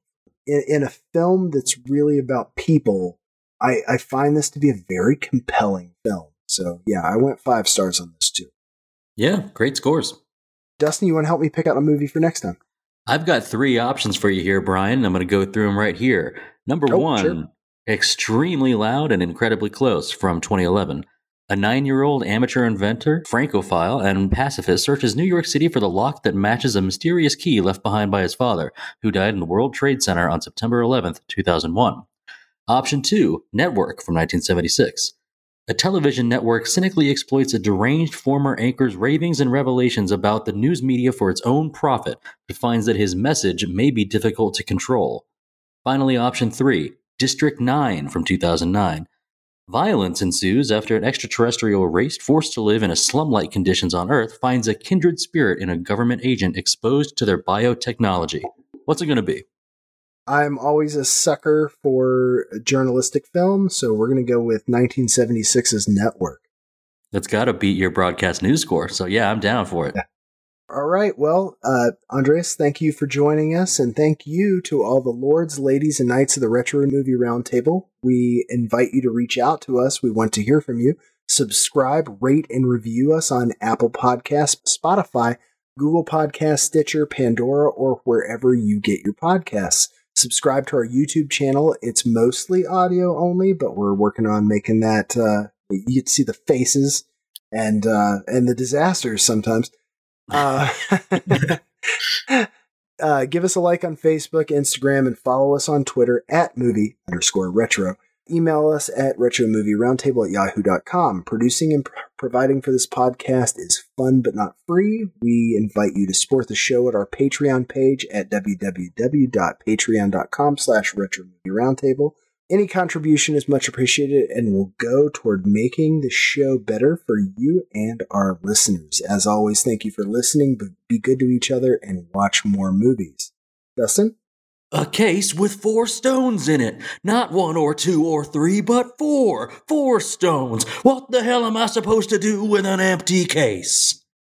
In, in a film that's really about people, I, I find this to be a very compelling film. So yeah, I went five stars on this too. Yeah, great scores. Dustin, you want to help me pick out a movie for next time? I've got three options for you here, Brian. I'm going to go through them right here. Number Oh, one, sure. extremely loud and incredibly close from 2011. A nine year old amateur inventor, Francophile, and pacifist searches New York City for the lock that matches a mysterious key left behind by his father, who died in the World Trade Center on September 11th, 2001. Option two, Network from 1976. A television network cynically exploits a deranged former anchor's ravings and revelations about the news media for its own profit, but finds that his message may be difficult to control. Finally, option three, District 9 from 2009. Violence ensues after an extraterrestrial race forced to live in a slum like conditions on Earth finds a kindred spirit in a government agent exposed to their biotechnology. What's it going to be? I'm always a sucker for journalistic film, so we're going to go with 1976's Network. That's got to beat your broadcast news score. So, yeah, I'm down for it. All right. Well, uh, Andres, thank you for joining us, and thank you to all the lords, ladies, and knights of the Retro Movie Roundtable. We invite you to reach out to us. We want to hear from you. Subscribe, rate, and review us on Apple Podcasts, Spotify, Google Podcasts, Stitcher, Pandora, or wherever you get your podcasts. Subscribe to our YouTube channel. It's mostly audio only, but we're working on making that. Uh, you see the faces and uh, and the disasters sometimes. Uh, (laughs) uh, give us a like on Facebook, Instagram, and follow us on Twitter at movie underscore retro. Email us at retromovieroundtable at yahoo.com. Producing and providing for this podcast is fun but not free. We invite you to support the show at our Patreon page at www.patreon.com slash retromovieroundtable. Any contribution is much appreciated and will go toward making the show better for you and our listeners. As always, thank you for listening, but be good to each other and watch more movies. Dustin? A case with four stones in it. Not one or two or three, but four. Four stones. What the hell am I supposed to do with an empty case?